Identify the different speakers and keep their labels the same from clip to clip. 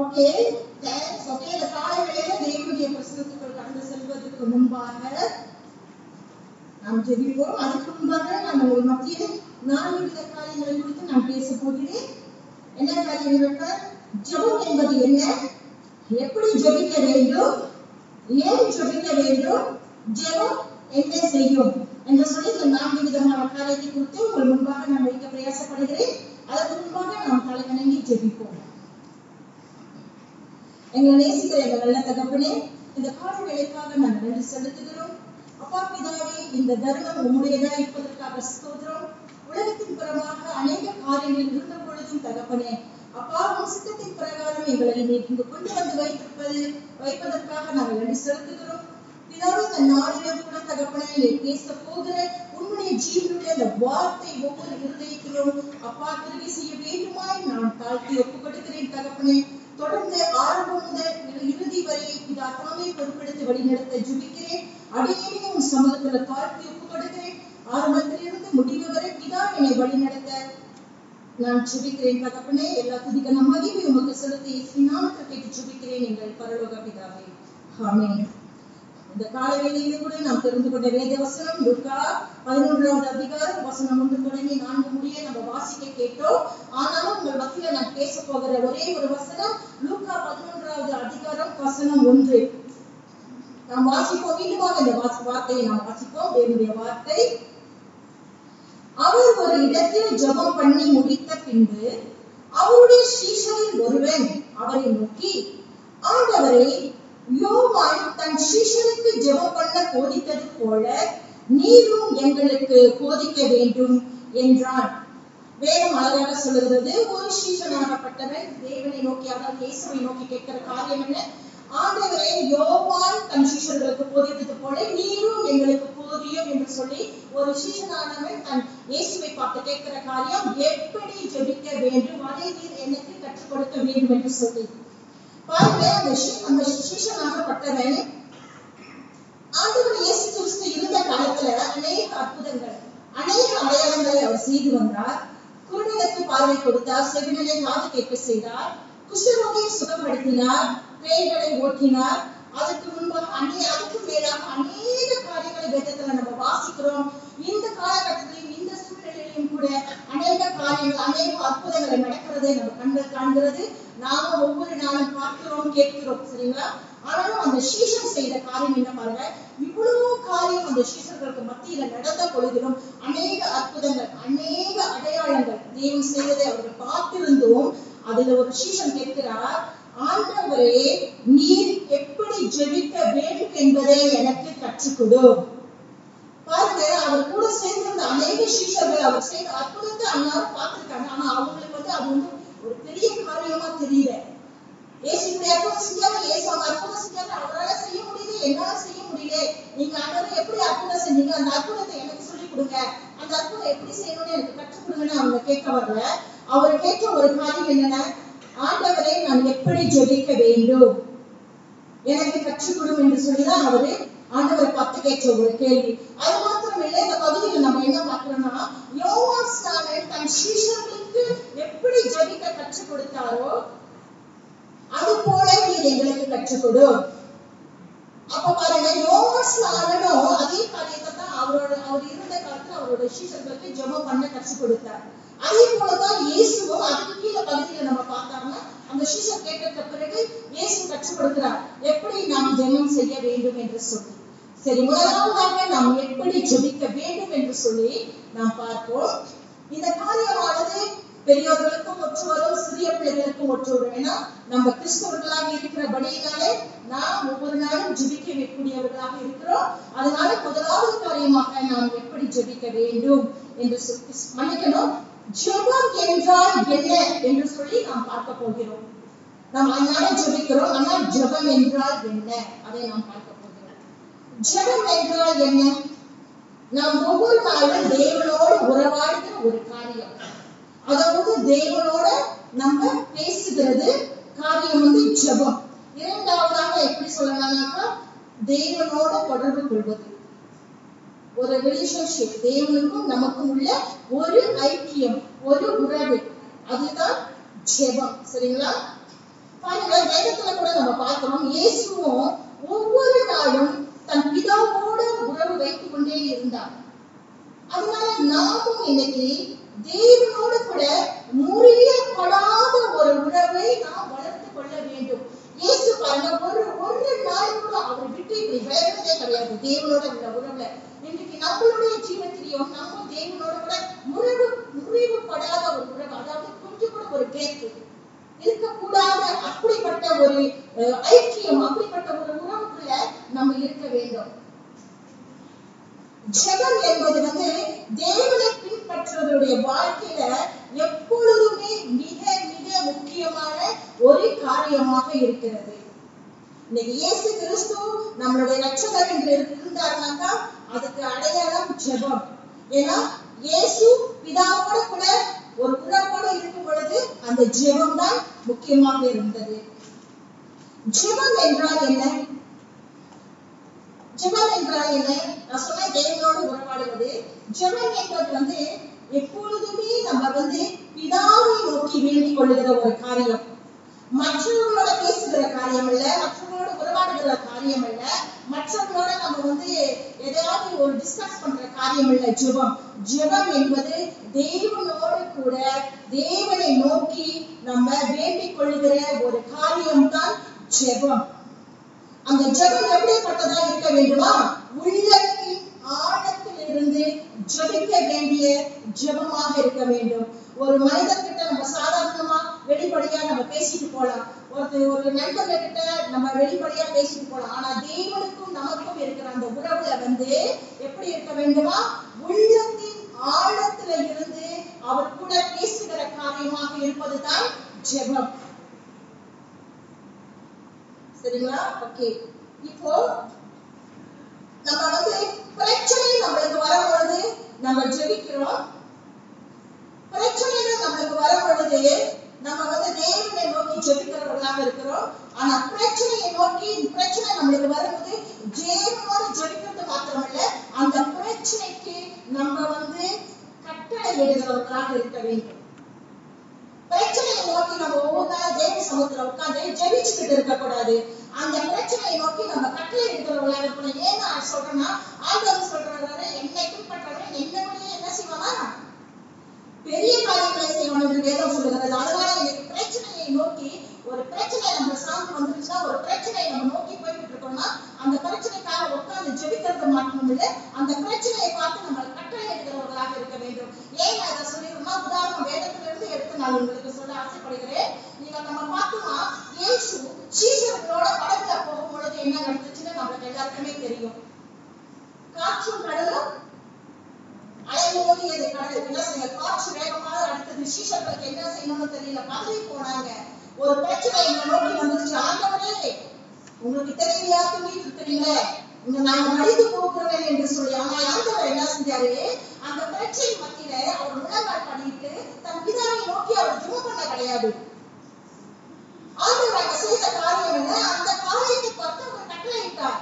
Speaker 1: Okay thanks okay இந்த காலை வேளையில தேவனுடைய பிரசனத்துக்குள் கடந்து செல்வதற்கு முன்பாக நாம் தெரிவிப்போம் அதுக்கு முன்பாக நான் உங்கள் மத்தியில் நான்கு வித காரியங்களை குறித்து நான் பேச போகிறேன். என்ன காரியம் என்றால் ஜபம் என்பது என்ன? எப்படி ஜபிக்க வேண்டும்? ஏன் ஜபிக்க வேண்டும்? ஜெபம் என்ன செய்யும்? என்று சொல்லி இந்த நான்கு விதமான காரியத்தை குறித்து உங்கள் முன்பாக நான் வைக்க பிரயாசப்படுகிறேன். அதற்கு முன்பாக நாம் தலைவணங்கி ஜெபிப்போம். எங்களை நேசிக்கிற எங்கள் நல்ல தகப்பனே இந்த கால வேலைக்காக நாங்கள் நன்றி செலுத்துகிறோம். அப்பா பிதாவே இந்த தர்மம் உம்முடையதா இருப்பதற்காக ஸ்தோத்திரம். உலகத்தின் புறமாக அநேக காரியங்கள் இருந்த பொழுதும் தகப்பனே அப்பா உன் சித்தத்தின் பிரகாரம் எங்களை நீ இங்கு கொண்டு வந்து வைத்திருப்பது வைப்பதற்காக நாங்கள் நன்றி செலுத்துகிறோம். பிதாவே இந்த நாளிலும் கூட தகப்பனே நீ பேச போகிற உன்னுடைய ஜீவனுடைய அந்த வார்த்தை ஒவ்வொரு இருதயத்திலும் அப்பா திருவி செய்ய வேண்டுமாய் நான் தாழ்த்தி ஒப்புக்கொடுக்கிறேன் தகப்பனே. தொடர்ந்து ஆரம்பம் முதல் இறுதி வரை பிதா தாமே பொருட்படுத்தி வழிநடத்த ஜுபிக்கிறேன். அடியேனே உன் சமூகத்துல தாழ்த்தி ஒப்புக் கொடுக்கிறேன் ஆரம்பத்திலிருந்து முடிவு வரை பிதா என்னை வழிநடத்த நான் ஜுபிக்கிறேன். தகப்பனே எல்லா துதிக்கான மகிமை உமக்கு செலுத்தி இயேசுவின் கேட்டு ஜுபிக்கிறேன் எங்கள் பரலோக பிதாவே. ஆமேன். இந்த காலை வேளையிலே கூட நாம் தெரிந்து கொண்ட வேத வசனம் லுக்கா பதினொன்றாவது அதிகாரம் வசனம் ஒன்று தொடங்கி நான்கு முடிய நம்ம வாசிக்க கேட்டோம். ஆனாலும் உங்கள் மத்தியில நான் பேச போகிற ஒரே ஒரு வசனம் லுக்கா பதினொன்றாவது அதிகாரம் வசனம் ஒன்று. நாம் வாசிப்போம் மீண்டுமாக இந்த வாசி- வார்த்தையை நாம் வாசிப்போம். தேவனுடைய வார்த்தை. அவர் ஒரு இடத்தில் ஜெபம் பண்ணி முடித்த பின்பு அவருடைய சீஷரில் ஒருவன் அவரை நோக்கி ஆண்டவரை யோவான் தன் சீஷனுக்கு ஜெபம் பண்ண போதித்தது போல நீரும் எங்களுக்கு போதிக்க வேண்டும் என்றான். வேதம் அழகாக சொல்லுகிறது ஒரு சீசனாகப்பட்டவன் தேவனை நோக்கி அதாவது இயேசுவை நோக்கி கேட்கிற காரியம் என்ன? ஆண்டவரே யோவான் தன் சீஷர்களுக்கு போதித்தது போல நீரும் எங்களுக்கு போதியும் என்று சொல்லி ஒரு சீசனானவன் தன் இயேசுவை பார்த்து கேட்கிற காரியம் எப்படி ஜெபிக்க வேண்டும்? அதை நீர் எனக்கு கற்றுக் கொடுக்க வேண்டும்? என்று சொல்லி பாருங்க அந்த அந்த சீஷனாகப்பட்டவன் ஆண்டவர் இயேசு கிறிஸ்து இருந்த காலத்துல அநேக அற்புதங்கள் அநேக அடையாளங்களை அவர் செய்து வந்தார். குருடனுக்கு பார்வை கொடுத்தார் செவிடனை காது கேட்க செய்தார். குஷ்டரோகியை சுகப்படுத்தினார் பேய்களை ஓட்டினார். அதற்கு முன்பாக அநே அதுக்கு மேலாக அநேக காரியங்களை வேதத்துல நம்ம வாசிக்கிறோம். இந்த காலகட்டத்திலையும் இந்த சூழ்நிலையிலும் கூட அநேக காரியங்கள் அநேக அற்புதங்களை நடக்கிறதை நம்ம கண்கள் காண்கிறது. நாம ஒவ்வொரு நாளும் பார்க்கிறோம் கேட்கிறோம் சரிங்களா? ஆனாலும் அந்த சீஷன் செய்த காரியம் என்ன பாருங்க? இவ்வளவு காரியம் அந்த சீஷர்களுக்கு மத்தியில நடந்த பொழுதிலும் அநேக அற்புதங்கள் அநேக அடையாளங்கள் தேவன் செய்வதை அவர்கள் பார்த்திருந்தும். அதுல ஒரு சீஷன் கேட்கிறார் ஆண்டவரே நீர் எப்படி ஜெபிக்க வேண்டும் என்பதை எனக்கு கற்றுக் கொடு பாருங்க அவர் கூட சேர்ந்திருந்த அநேக சீஷர்கள் அவர் செய்த அற்புதத்தை எல்லாரும் பார்த்திருக்காங்க. ஆனா அவங்களுக்கு வந்து அது வந்து ஒரு பெரிய காரியமா தெரியல. ஏசு அற்புதம் செஞ்சாரு ஏசு அவங்க அற்புதம் செஞ்சாரு அவரால் செய்ய முடியுது என்னால செய்ய முடியல. நீங்க ஆண்டவர் எப்படி அற்புதம் செஞ்சீங்க அந்த அற்புதத்தை எனக்கு சொல்லி கொடுங்க. அந்த அற்புதம் எப்படி செய்யணும்னு எனக்கு கற்றுக் கொடுங்கன்னு அவங்க கேட்க வரல. அவர் கேட்க ஒரு காரியம் என்னன்னா ஆண்டவரை நான் எப்படி ஜொலிக்க வேண்டும்? எனக்கு கற்றுக் கொடும் என்று சொல்லிதான் அவரு ஆண்டவர் பத்து கேட்ட ஒரு கேள்வி. அது மாத்திரம் இல்லை இந்த பகுதியில் நம்ம என்ன பார்க்கிறோம்னா யோவா ஸ்டாலின் தன் சீஷர்களுக்கு எப்படி ஜெபிக்க கற்றுக் கொடுத்தாரோ அது போல நீர் எங்களுக்கு கற்றுக் கொடு. அப்ப பாருங்க யோவா ஸ்நானனும் அதே காரியத்தை தான் அவரோட அவர் இருந்த காலத்துல அவரோட சீஷர்களுக்கு ஜெபம் பண்ண கற்றுக் கொடுத்தார். அதே போலதான் இயேசுவும் அதுக்கு கீழே பகுதியில நம்ம பார்த்தோம்னா அந்த சீஷர் கேட்டதுக்கு பிறகு இயேசு கற்றுக் கொடுக்கிறார். எப்படி நாம் ஜெபம் செய்ய வேண்டும் என்று சொல்லி. சரி முதலாவதாக நாம் எப்படி ஜெபிக்க வேண்டும் என்று சொல்லி நாம் பார்ப்போம். இந்த காரியமானது பெரியவர்களுக்கும் ஒற்றுவரும் சிறிய பிள்ளைகளுக்கும் ஒற்றுவரும் ஏன்னா நம்ம கிறிஸ்தவர்களாக இருக்கிறபடியினாலே நாம் ஒவ்வொரு நாளும் ஜெபிக்க வைக்கக்கூடியவர்களாக இருக்கிறோம். அதனால முதலாவது காரியமாக நாம் எப்படி ஜெபிக்க வேண்டும் என்று சொல்லி மன்னிக்கணும். ஜெபம் என்றால் என்ன என்று சொல்லி நாம் பார்க்க போகிறோம். நாம் அதனால ஜெபிக்கிறோம் ஆனால் ஜெபம் என்றால் என்ன? அதை நாம் பார்க்க ஜெபம் என்றால் என்ன? நாம் ஒவ்வொரு நாளும் தேவனோடு உறவாடுகிற ஒரு காரியம். அதாவது தேவனோட நம்ம பேசுகிறது காரியம் வந்து ஜெபம். இரண்டாவதாக எப்படி சொல்லலாம்னாக்கா தேவனோட தொடர்பு கொள்வது. ஒரு ரிலேஷன்ஷிப் தேவனுக்கும் நமக்கும் உள்ள ஒரு ஐக்கியம் ஒரு உறவு. அதுதான் ஜெபம். சரிங்களா? பாருங்க வேதத்துல கூட நம்ம பார்க்கிறோம் இயேசுவும் ஒவ்வொரு நாளும் தன் பிதாவோடு உறவு வைத்துக் கொண்டே இருந்தார் அதனால நாமும் இன்னைக்கு தேவனோடு கூட முறியப்படாத ஒரு உறவை நாம் வளர்த்து கொள்ள வேண்டும். இயேசு பாருங்க ஒரு ஒரு நாள் கூட அவர் விட்டு இப்படி வேறதே கிடையாது. தேவனோட உள்ள உறவுல. இன்னைக்கு நம்மளுடைய ஜீவத்திலையும் நம்ம தேவனோட கூட முறிவு முறிவுபடாத ஒரு உறவு அதாவது கொஞ்சம் கூட ஒரு பேச்சு. இருக்கக்கூடாத அப்படிப்பட்ட ஒரு ஐக்கியம் அப்படிப்பட்ட ஒரு உறவுக்குள்ள நம்ம இருக்க வேண்டும். ஜெபம் என்பது வந்து தேவனை பின்பற்றுவதனுடைய வாழ்க்கையில எப்பொழுதுமே மிக மிக முக்கியமான ஒரு காரியமாக இருக்கிறது. இன்னைக்கு இயேசு கிறிஸ்து நம்மளுடைய ரட்சகர் என்று இருந்தாருனாக்கா அதுக்கு அடையாளம் ஜெபம். ஏன்னா இயேசு பிதாவோட கூட ஒரு உறவோடு இருக்கும் பொழுது அந்த ஜெபம் தான் முக்கியமாக இருந்தது. ஜெபம் என்றால் என்ன? ஜெபம் என்றால் என்ன? நான் சொன்ன தேவனோடு உறவாடுவது ஜெபம் என்பது வந்து எப்பொழுதுமே நம்ம வந்து பிதாவை நோக்கி வேண்டிக் கொள்ளுகிற ஒரு காரியம். மற்றவர்களோட பேசுகிற காரியம் இல்ல மற்றவர்களோட உறவாடுகிற காரியம் இல்ல. மற்றவங்களோட நம்ம வந்து எதையாவது ஒரு டிஸ்கஸ் பண்ற காரியம் இல்ல. ஜெபம். ஜெபம் என்பது தேவனோடு கூட தேவனை நோக்கி நம்ம வேண்டிக் கொள்கிற ஒரு காரியம் தான் ஜெபம். அந்த ஜெபம் எப்படிப்பட்டதா இருக்க வேண்டுமா? உள்ளத்தின் ஆழத்தில் இருந்து ஜெபிக்க வேண்டிய ஜெபமாக இருக்க வேண்டும். ஒரு மனிதர்கிட்ட நம்ம சாதாரணமா வெளிப்படையா நம்ம பேசிட்டு போலாம். ஒரு ஒரு நண்பர்கள் கிட்ட நம்ம வெளிப்படையா பேசிட்டு போலாம். ஆனா தேவனுக்கும் நமக்கும் இருக்கிற அந்த உறவுல வந்து எப்படி இருக்க வேண்டுமா? உள்ளத்தின் ஆழத்துல இருந்து அவர் கூட பேசுகிற காரியமாக இருப்பதுதான் ஜெபம். சரிங்களா? ஓகே. இப்போ நம்ம வந்து பிரச்சனை நம்மளுக்கு வரும்பொழுது நம்ம ஜெபிக்கிறோம். பிரச்சனைகள் நம்மளுக்கு வரும்பொழுது நம்ம வந்து தேவனை நோக்கி ஜெபிக்கிறவர்களாக இருக்கிறோம். ஆனா பிரச்சனையை நோக்கி பிரச்சனை நம்மளுக்கு வரும்போது தேவனோடு ஜெபிக்கிறது மாத்திரமல்ல. அந்த பிரச்சனைக்கு நம்ம வந்து கட்டளை எழுதுறவர்களாக இருக்க வேண்டும். பிரச்சனையை நோக்கி நம்ம ஒவ்வொரு தேவ சமூகத்துல உட்காந்து ஜெபிச்சுக்கிட்டு இருக்க கூடாது அந்த பிரச்சனையை நோக்கி நம்ம கட்டளை எடுக்கிறவர்களாக இருக்கணும். ஏன் நான் சொல்றேன்னா ஆண்டவர் சொல்றாரு என்னை பின்பற்றவன் என்னுடைய என்ன செய்வானா? பெரிய காரியங்களை செய்வான் என்று வேதம் சொல்லுகிறது அதனால பிரச்சனையை நோக்கி ஒரு பிரச்சனை நம்ம சார்ந்து வந்துருச்சுன்னா ஒரு பிரச்சனையை நம்ம நோக்கி போய்கிட்டு இருக்கோம்னா அந்த பிரச்சனைக்காக உட்கார்ந்து ஜெபிக்கிறது மட்டும் இல்ல அந்த பிரச்சனையை பார்த்து நம்ம கட்டளை எடுக்கிறவர்களாக இருக்க வேண்டும். ஏன் நான் இதை சொல்லிடுறோம்னா உதாரணம் வேதத்திலிருந்து எடுத்து நான் உங்களுக்கு சொல்ல ஆசைப்படுகிறேன். நீங்க நம்ம பார்த்தோம்னா இயேசு சீசர்களோட படத்துல போகும் பொழுது என்ன நடந்துச்சுன்னு நம்மளுக்கு எல்லாருக்குமே தெரியும். காற்றும் கடலும் அலைமோதியது கடல் என்ன செய்ய காற்று வேகமாக அடுத்தது சீஷர்களுக்கு என்ன செய்யணும்னு தெரியல பதவி போனாங்க ஒரு பிரச்சனை இந்த நோக்கி வந்துருச்சு ஆண்டவனே உங்களுக்கு தெரியலையா தூங்கிட்டு இருக்கிறீங்களே இங்க நாங்க மடிந்து போகிறோம் என்று சொல்லி ஆனா ஆண்டவர் என்ன செஞ்சாரு அந்த பிரச்சனை மத்தியில அவர் முழங்கால் பண்ணிட்டு தன் பிதாவை நோக்கி அவர் ஜெபம் பண்ண கிடையாது ஆண்டவர் அங்க செய்த காரியம் என்ன அந்த காரியத்தை பார்த்து அவர் கட்டளையிட்டார்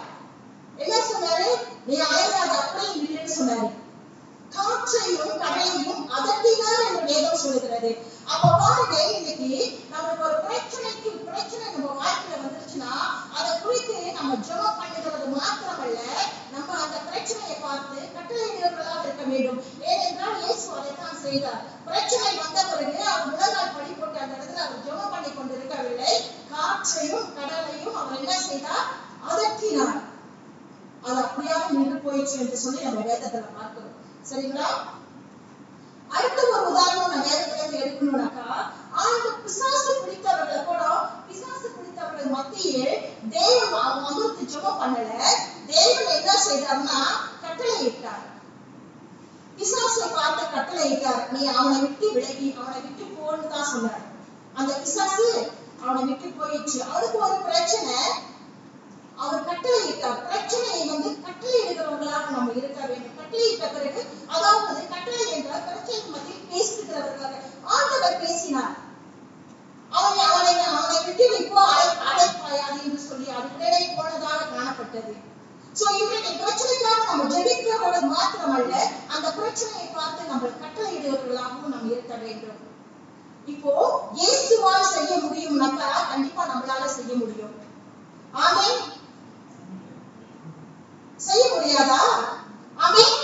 Speaker 1: என்ன சொன்னாரு நீ அலையாத அப்படியே இல்லைன்னு சொன்னாரு காற்றையும் கடலையும் அதட்டினார் என்று வேதம் சொல்லுகிறது. அப்ப பாருங்க இன்னைக்கு நமக்கு ஒரு பிரச்சனைக்கு பிரச்சனை நம்ம வாழ்க்கையில வந்துருச்சுன்னா அதை குறித்து நம்ம ஜெபம் பண்ணுகிறது மாத்திரமல்ல நம்ம அந்த பிரச்சனையை பார்த்து கட்டளையிடுவர்களாக இருக்க வேண்டும். ஏனென்றால் இயேசு அதைத்தான் செய்தார். பிரச்சனை வந்த பிறகு அவர் முழங்கால் படி போட்டு அந்த இடத்துல அவர் ஜெபம் பண்ணி கொண்டிருக்கவில்லை. காற்றையும் கடலையும் அவர் என்ன செய்தார்? அதட்டினார். அது அப்படியாக நின்று போயிடுச்சு என்று சொல்லி நம்ம வேதத்துல பார்க்கிறோம். சரிங்களா? அடுத்த ஒரு உதாரணம் நான் வேதத்துல இருந்து எடுக்கணும்னாக்கா ஆண்டு பிசாசு பிடித்தவர்களை கூட பிசாசு பிடித்தவர்கள் மத்தியில் தேவன் அவங்க அமர்த்து ஜெபம் பண்ணல. தேவன் என்ன செய்தார்னா கட்டளை இட்டார். பிசாசை பார்த்து கட்டளை இட்டார். நீ அவனை விட்டு விலகி அவனை விட்டு போன்னு தான் சொன்னார். அந்த பிசாசு அவனை விட்டு போயிடுச்சு. அவனுக்கு ஒரு பிரச்சனை அவர் கட்டளையிட்டார் பிரச்சனையை வந்து கட்டளையிடுகிறவர்களாக நம்ம இருக்க வேண்டும். கட்டளையிட்ட பிறகு அதாவது கட்டளை என்றால் பிரச்சனை மத்தியில் பேசுகிறவர்களாக ஆண்டவர் பேசினார். அவனை அவனை அவனை விட்டு நீ போ அடை அடைப்பாயாது என்று சொல்லி அது விடலை போனதாக காணப்பட்டது. சோ இன்றைக்கு பிரச்சனைக்காக நம்ம ஜெபிக்கிறவர்கள் மாத்திரமல்ல அந்த பிரச்சனையை பார்த்து நம்ம கட்டளையிடுவர்களாகவும் நாம் இருக்க வேண்டும். இப்போ இயேசுவால் செய்ய முடியும்னாக்கா கண்டிப்பா நம்மளால செய்ய முடியும். ஆமே செய்ய முடியாதா? ஆமென்.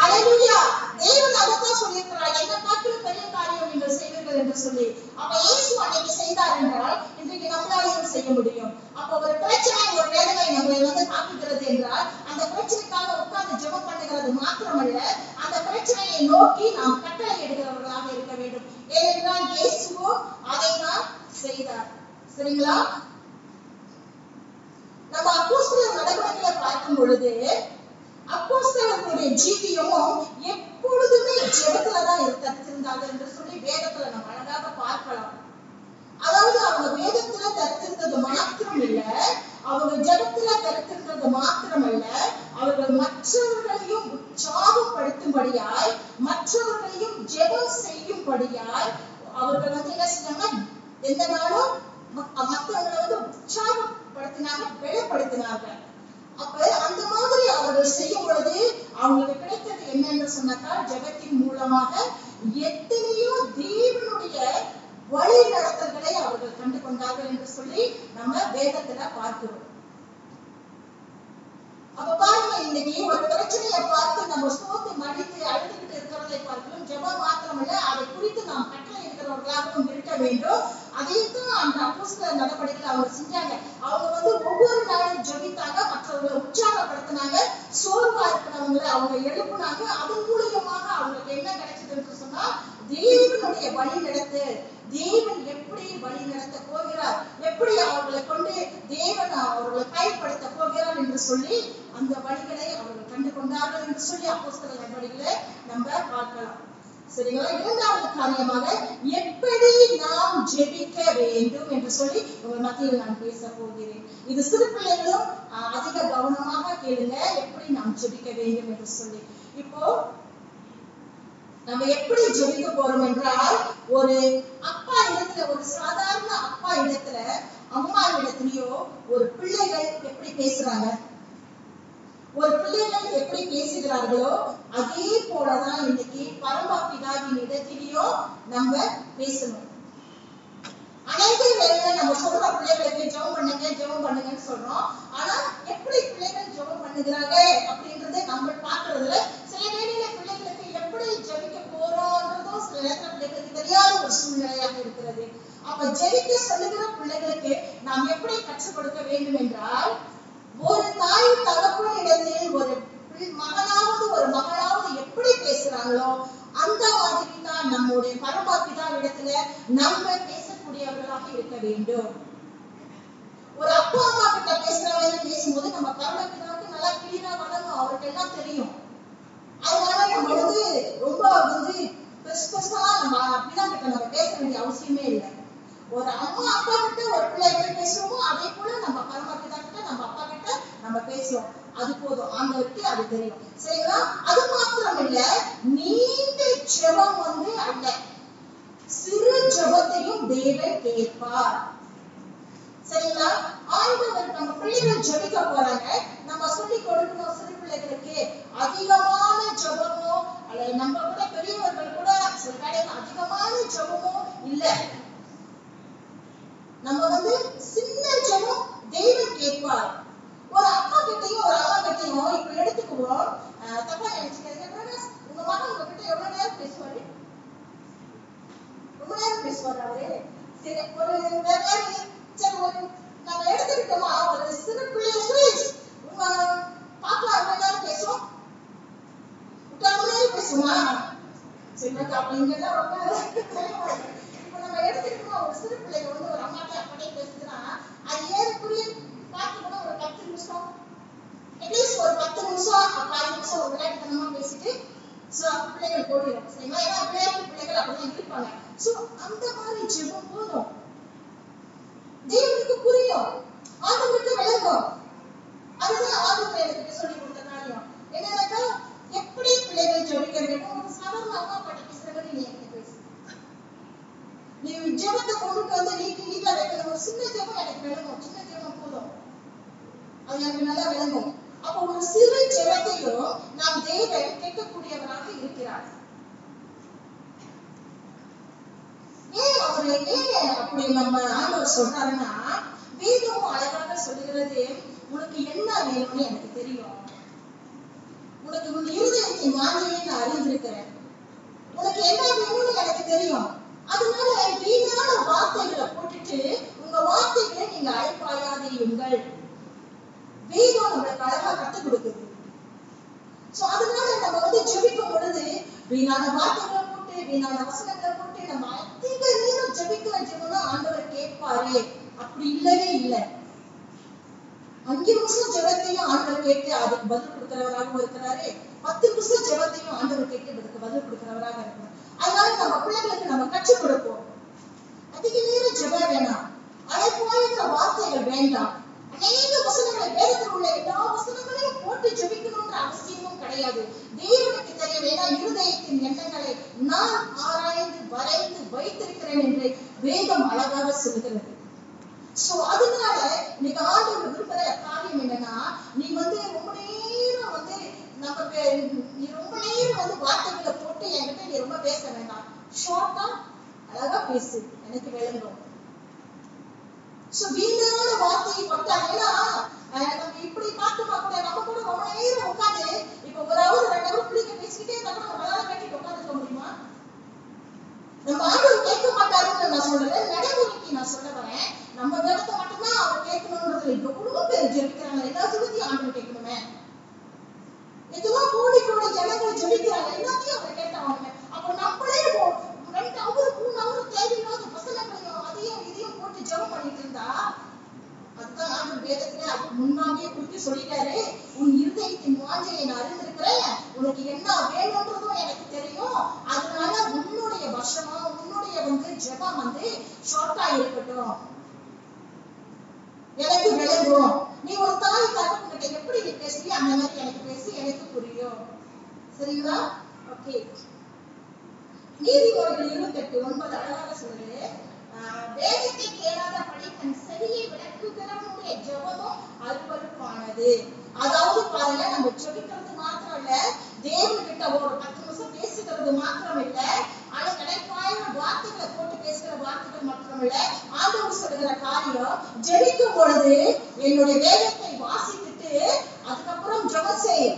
Speaker 1: ஹalleluya தேவன் அதைத்தான் சொல்லியிருக்கிறார் என்ன பார்க்கிற பெரிய காரியம் நீங்கள் செய்வீர்கள் என்று சொல்லி. அப்ப இயேசு அன்னைக்கு செய்தார் என்றால் இன்றைக்கு நம்மளாலையும் செய்ய முடியும். அப்ப ஒரு பிரச்சனை ஒரு வேதனை நம்மளை வந்து தாக்குகிறது என்றால் அந்த பிரச்சனைக்காக உட்கார்ந்து ஜெபம் பண்ணுகிறது மாத்திரமல்ல அந்த பிரச்சனையை நோக்கி நாம் கட்டளை எடுக்கிறவர்களாக இருக்க வேண்டும். ஏனென்றால் இயேசுவோ அதை தான் செய்தார். சரிங்களா? நம்ம அப்போஸ்தல நடவடிக்கைகளை பார்க்கும் பொழுது அப்போஸ்தலர்களுடைய ஜீவியமும் எப்பொழுதுமே ஜெபத்துல தான் தரித்திருந்தார்கள் என்று சொல்லி வேதத்துல நம்ம அழகாக பார்க்கலாம். அதாவது அவங்க வேதத்துல தத்திருந்தது மாத்திரம் இல்ல அவங்க ஜெபத்துல மாத்திரம் மாத்திரமல்ல அவர்கள் மற்றவர்களையும் உற்சாகப்படுத்தும்படியாய் மற்றவர்களையும் ஜெபம் செய்யும்படியாய் அவர்கள் வந்து என்ன செஞ்சாங்க? எந்த நாளும் மற்றவர்களை வந்து உற்சாகப்படுத்தினாங்க வெளிப்படுத்தினாங்க அப்ப அந்த மாதிரி அவர்கள் செய்யும் பொழுது அவங்களுக்கு கிடைத்தது என்னன்னு சொன்னாக்கா ஜெகத்தின் மூலமாக எத்தனையோ தேவனுடைய வழி நடத்தல்களை அவர்கள் கண்டு கொண்டார்கள் என்று சொல்லி நம்ம வேதத்துல பார்க்கிறோம். அப்ப பாருங்க இன்னைக்கு ஒரு பிரச்சனையை பார்த்து நம்ம சோத்து மடித்து அழுதுகிட்டு இருக்கிறதை பார்க்கணும் ஜெபம் மாத்திரமல்ல அதை குறித்து நாம் கட்டளை இருக்கிறவர்களாகவும் இருக்க வேண்டும். அதையும் அந்த அப்போஸ்தலர் நடவடிக்கையில் அவங்க செஞ்சாங்க. அவங்க வந்து ஒவ்வொரு நாளும் ஜெபித்தாங்க மற்றவர்களை உற்சாகப்படுத்தினாங்க சோர்வா இருக்கிறவங்களை அவங்க எழுப்புனாங்க. அதன் மூலியமாக அவங்களுக்கு என்ன கிடைச்சதுன்னு சொன்னா தேவனுடைய வழி நடத்து. தேவன் எப்படி வழி நடத்த போகிறார்? எப்படி அவர்களை கொண்டு தேவன் அவர்களை பயன்படுத்த போகிறார் என்று சொல்லி அந்த வழிகளை அவர்கள் கண்டு கொண்டார்கள் என்று சொல்லி அப்போஸ்தலர் நடவடிக்கைகளை நம்ம பார்க்கலாம். சரிங்களா இரண்டாவது காரியமாக எப்படி நாம் ஜெபிக்க வேண்டும் என்று சொல்லி உங்கள் மத்தியில் நான் பேச போகிறேன் இது சிறு பிள்ளைகளும் அதிக கவனமாக கேளுங்க. எப்படி நாம் ஜெபிக்க வேண்டும் என்று சொல்லி. இப்போ நம்ம எப்படி ஜெபிக்க போறோம் என்றால் ஒரு அப்பா இடத்துல ஒரு சாதாரண அப்பா இடத்துல அம்மா இடத்துலயோ ஒரு பிள்ளைகள் எப்படி பேசுறாங்க? ஒரு பிள்ளைகள் எப்படி பேசுகிறார்களோ அதே போலதான் இன்னைக்கு பரமபிதாவின் இடத்திலேயோ நம்ம பேசணும். அனைத்து வேலையில நம்ம சொல்ற பிள்ளைகளுக்கு ஜெபம் பண்ணுங்க ஜெபம் பண்ணுங்கன்னு சொல்றோம். ஆனா எப்படி பிள்ளைகள் ஜெபம் பண்ணுகிறாங்க அப்படின்றத நம்ம பாக்குறதுல சில வேலையில பிள்ளைகளுக்கு எப்படி ஜெபிக்க போறோம்ன்றதும் சில நேரத்துல பிள்ளைகளுக்கு தெரியாத ஒரு சூழ்நிலையாக இருக்கிறது. அப்ப ஜெபிக்க சொல்லுகிற பிள்ளைகள் நாம் எப்படி கற்றுக் கொடுக்க வேண்டும் என்றால் ஒரு தாய் தகப்பன் இடத்தில் ஒரு பிள்- மகனாவது ஒரு மகளாவது எப்படி பேசுறாங்களோ அந்த மாதிரி தான் நம்முடைய பரமாபிதா இடத்துல நம்ம பேசக்கூடியவர்களாக இருக்க வேண்டும் ஒரு அப்பா அம்மா கிட்ட பேசுறவங்க பேசும்போது நம்ம பரமபிதாவுக்கு நல்லா கிளீனா வளரும் அவருக்கு எல்லாம் தெரியும் அதனால நம்ம வந்து ரொம்ப வந்து பெருசு பெருசா நம்ம பிள்ளை கிட்ட நம்ம பேச வேண்டிய அவசியமே இல்லை ஒரு அம்மா அப்பா கிட்ட ஒரு பிள்ளை எப்படி பேசுறோமோ அதே போல நம்ம பரமபிதா கிட்ட நம்ம அப்பா கிட்ட நம்ம பேசுறோம் அது போதும் ஆண்டவருக்கு அது தெரியும் சரிங்களா அது மாத்திரம் இல்ல நீண்ட ஜெபம் வந்து அல்ல சிறு ஜெபத்தையும் தேவன் கேட்பார் சரிங்களா ஆண்டவர் நம்ம பிள்ளைகள் ஜெபிக்க போறாங்க நம்ம சொல்லி கொடுக்கணும் சிறு பிள்ளைகளுக்கு அதிகமான ஜெபமோ அல்லது நம்ம கூட பெரியவர்கள் கூட சில வேளையில அதிகமான ஜெபமோ இல்ல நம்ம வந்து சின்ன ஜெபம் தேவன் கேட்பார் ஒரு அப்பா கிட்டயும் ஒரு அம்மா கிட்டயும் இப்ப எடுத்துக்குவோம் அஹ் தப்பா நினைச்சுக்காதீங்க பிரகாஷ், உங்க மகன் உங்ககிட்ட எவ்வளவு நேரம் பேசுவாரு ரொம்ப நேரம் பேசுவார் அவரு சரி ஒரு வேற யாரு? சரி ஒரு நம்ம எடுத்துக்கிட்டோமா ஒரு சிறு பிள்ளை சுரேஷ் உங்க பாப்பா எவ்வளவு நேரம் பேசும் முக்கால் மணி நேரம் பேசுமா இங்க எல்லாம் ரொம்ப இப்ப நம்ம எடுத்துக்கிட்டோமா ஒரு சிறு பிள்ளைங்க வந்து ஒரு அம்மாட்ட அப்படியே பேசுதுன்னா அது ஏறக்குறைய பார்த்து கூட ஒரு பத்து நிமிஷம் அட்லீஸ்ட் ஒரு பத்து நிமிஷம் அப்ப நிமிஷம் ஒரு விளையாட்டுத்தனமா பேசிட்டு சோ பிள்ளைகள் போயிடும் சரிங்களா? ஏன்னா விளையாட்டு பிள்ளைகள் அப்படிதான் இருப்பாங்க. சோ அந்த மாதிரி ஜெபம் போதும். தேவனுக்கு புரியும். ஆண்டவருக்கு விளங்கும். அதுதான் ஆண்டவர் எனக்கு சொல்லி கொடுத்த காரியம். என்னன்னாக்கா எப்படி பிள்ளைகள் ஜெபிக்க வேண்டும் ஒரு சாதாரண அம்மா நீ நீ ஜெபத்தை கொண்டுட்டு வந்து நீட்டி நீட்டா வைக்கிற ஒரு சின்ன ஜெபம் எனக்கு விளங்கும். சின்ன ஜெபம் போதும். அது எனக்கு நல்லா விளங்கும். அப்ப ஒரு சிறு ஜெபத்தையும் நாம் தேவன் கேட்கக்கூடியவராக இருக்கிறார். ஏன் அவரு ஏன் அப்படி நம்ம ஆண்டவர் சொல்றாருன்னா வேதமும் அழகாக சொல்லுகிறது. உனக்கு என்ன வேணும்னு எனக்கு தெரியும். உனக்கு உன் இருதயத்தின் வாஞ்சையை நான் அறிந்திருக்கிறேன். உனக்கு என்ன வேணும்னு எனக்கு தெரியும். அதனால வீணான வார்த்தைகளை போட்டுட்டு உங்க வார்த்தைகளை நீங்க அழைப்பாயாதியுங்கள் வேதம் நம்மளுக்கு அழகா கத்துக் கொடுக்குது. சோ அதனால நம்ம வந்து ஜெபிக்கும் பொழுது வீணான வார்த்தைகளை போட்டு வீணான வசனங்களை போட்டு நம்ம அதிக நேரம் ஜெபிக்கிற ஜெபம்னா ஆண்டவர் கேட்பாரு. அப்படி இல்லவே இல்லை. அஞ்சு நிமிஷம் ஜெபத்தையும் ஆண்டவர் கேட்டு அதுக்கு பதில் கொடுக்கிறவராகவும் இருக்கிறாரு. பத்து நிமிஷம் ஜெபத்தையும் ஆண்டவர் கேட்டு அதுக்கு பதில் கொடுக்கிறவராக இருக்கிறார். அதனால நம்ம பிள்ளைகளுக்கு நம்ம கற்றுக் கொடுப்போம். அதிக நேரம் ஜெபம் வேணாம். அழைப்பாயிருக்கிற வார்த்தைகள் வேண்டாம் அநேக வசனங்களை வேதத்தில் உள்ள எல்லா வசனங்களையும் போட்டு ஜெபிக்கணும்ன்ற அவசியமும் கிடையாது தேவனுக்கு தெரிய வேண்டாம் இருதயத்தின் எண்ணங்களை நான் ஆராய்ந்து வரைந்து வைத்திருக்கிறேன் என்று வேதம் அழகாக சொல்கிறது சோ அதனால இன்னைக்கு ஆண்டவர் விரும்புற காரியம் என்னன்னா நீ வந்து ரொம்ப நேரம் வந்து நமக்கு நீ ரொம்ப நேரம் வந்து வார்த்தைகளை போட்டு என்கிட்ட நீ ரொம்ப பேச வேண்டாம் ஷார்ட்டா அழகா பேசு எனக்கு விளங்கும் சோ வீணான வார்த்தையை பட்டாங்கன்னா நம்ம இப்படி பார்த்தோமா கூட நம்ம கூட ரொம்ப நேரம் உட்காந்து இப்ப ஒரு அவர் ரெண்டு அவர் பிள்ளைங்க பேசிக்கிட்டே இருந்தா கூட நம்மளால கேட்டுட்டு உட்காந்துருக்க முடியுமா நம்ம ஆண்டவர் கேட்க மாட்டாருன்னு நான் சொல்லல நடைமுறைக்கு நான் சொல்ல வரேன் நம்ம வேதத்தை மட்டும்தான் அவர் கேட்கணும்ன்றது இப்ப குடும்பம் பேர் ஜெபிக்கிறாங்க எல்லா ஜெபத்தையும் ஆண்டவர் கேட்கணுமே எத்தனோ கோடி கோடி ஜனங்கள் ஜெபிக்கிறாங்க எல்லாத்தையும் அவர் கேட்டாங்க அப்ப நம்மளே போ- ரெண்டு அவரு மூணு அவரு தேவையில்லாத வசனங்களையும் அதையும் இதையும் போட்டு ஜெபம் பண்ணிட்டு இருந்தா அதுதான் ஆண்டவர் வேதத்துல அதுக்கு முன்னாடியே குறித்து சொல்லிட்டாரு உன் இருதயத்தின் வாஞ்சையை நான் அறிந்திருக்கிறேன் உனக்கு என்ன வேணும்ன்றதும் எனக்கு தெரியும் அதனால உன்னுடைய வருஷமா உன்னுடைய வந்து ஜெபம் வந்து ஷார்ட்டா இருக்கட்டும் எனக்கு விளங்கும் நீ ஒரு தாய் தகப்பன் கிட்ட எப்படி நீ பேசுறியோ அந்த மாதிரி எனக்கு பேசி எனக்கு புரியும் சரிங்களா ஓகே நீதிமொழிகள் இருபத்தெட்டு ஒன்பது அழகாக சொல்லுது ஆஹ் வேதத்தை கேளாதபடி தன் செவியை விளக்குகிறவனுடைய ஜெபமும் அருவருப்பானது அதாவது பாருங்க நம்ம ஜெபிக்கிறது மாத்திரம் இல்ல தேவன்கிட்ட ஒரு பத்து நிமிஷம் பேசுகிறது மாத்திரம் இல்ல ஆனா கிடைப்பாயிரம் வார்த்தைகளை போட்டு பேசுகிற வார்த்தைகள் மாத்திரம் இல்ல ஆண்டவர் சொல்லுகிற காரியம் ஜெபிக்கும் பொழுது என்னுடைய வேதத்தை வாசித்துட்டு அதுக்கப்புறம் ஜெபம் செய்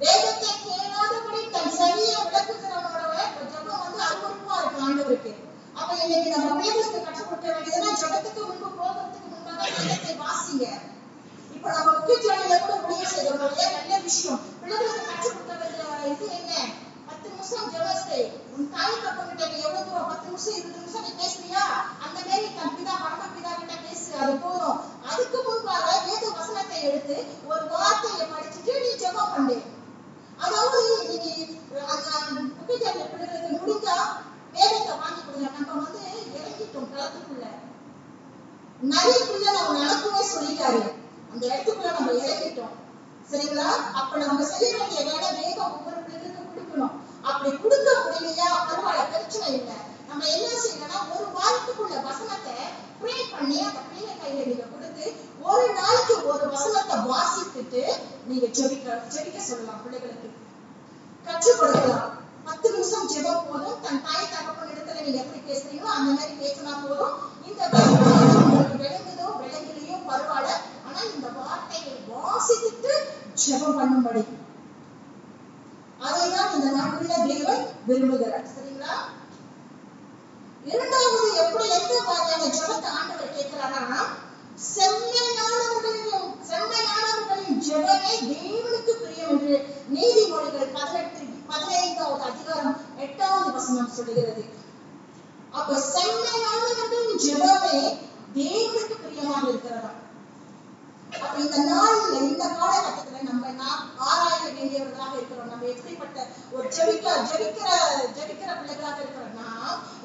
Speaker 1: வேதத்தை கேளாதபடி தன் செவியை விளக்குகிறவனோட ஜெபம் வந்து அருவருப்பா இருக்கு ஆண்டவருக்கு அப்ப இன்னைக்கு நம்ம பிள்ளைகளுக்கு கற்றுக் கொடுக்க வேண்டியதுன்னா ஜெபத்துக்கு முன்பு போகிறதுக்கு முன்பாக வேதத்தை வாசிங்க இப்ப நம்ம முக்கியத்துவங்களை கூட முடிவு செய்யறோம் இல்லையா நல்ல விஷயம் பிள்ளைகளுக்கு கற்றுக் கொடுக்க வேண்டிய இது என்ன பத்து நிமிஷம் ஜெபம் செய் உன் தாய் தப்பங்கிட்ட நீ எவ்வளவு தூரம் பத்து நிமிஷம் இருபது நிமிஷம் நீ பேசுறியா அந்த மாதிரி தன் பிதா பரம பிதா கிட்ட பேசு அது போதும் அதுக்கு முன்பாக வேத வசனத்தை எடுத்து ஒரு வார்த்தையை படிச்சுட்டு நீ ஜெபம் பண்ணு அதாவது இன்னைக்கு அந்த முக்கியத்துவ பிள்ளைகளுக்கு முடிஞ்சா வேதத்தை வாங்கி கொடுங்க நம்ம வந்து இறங்கிட்டோம் களத்துக்குள்ள நரிக்குள்ள நம்ம நடக்கவே சொல்லிட்டாரு அந்த இடத்துக்குள்ள நம்ம இறங்கிட்டோம் சரிங்களா அப்ப நம்ம செய்ய வேண்டிய வேலை வேகம் ஒவ்வொரு பிள்ளைகளுக்கும் கொடுக்கணும் அப்படி கொடுக்க முடியலையா பரவாயில்ல பிரச்சனை இல்லை நம்ம என்ன செய்யணும்னா ஒரு வாரத்துக்குள்ள வசனத்தை ப்ரே பண்ணி அந்த பிள்ளை கையில நீங்க கொடுத்து ஒரு நாளைக்கு ஒரு வசனத்தை வாசித்துட்டு நீங்க ஜெபிக்க ஜெபிக்க சொல்லலாம் பிள்ளைகளுக்கு கற்றுக் கொடுக்கலாம் பத்து நிமிஷம் ஜெபம் போதும் தன் தாய் தகப்பன் இடத்துல நீங்க எப்படி பேசுறீங்களோ அந்த மாதிரி பேசினா போதும் இந்த வார்த்தை உங்களுக்கு விளங்குதோ விளங்கலையோ பரவாயில்ல ஆனா இந்த வார்த்தையை வாசித்துட்டு ஜெபம் பண்ணும்படி. அதைதான் இந்த நாட்களில் தேவன் விரும்புகிறார். சரிங்களா? இரண்டாவது எப்படி எந்த மாதிரியான ஜெபத்தை ஆண்டவர் கேட்கிறாரா செம்மையானவர்களின் செம்மையானவர்களின் ஜெபமே தேவனுக்கு பிரியம் என்று நீதிமொழிகள் பதினெட்டு பதினைந்தாவது அதிகாரம் எட்டாவது வசனம் சொல்லுகிறது. அப்ப செம்மையானவர்களின் ஜெபமே தேவனுக்கு பிரியமாக இருக்கிறதா? அப்ப இந்த நாள்ல இந்த காலகட்டத்துல நம்ம நாம் ஆராய வேண்டியவர்களாக இருக்கிறோம். நம்ம எப்படிப்பட்ட ஒரு ஜெபிக்க ஜெபிக்கிற ஜெபிக்கிற பிள்ளைகளாக இருக்கிறோம்னா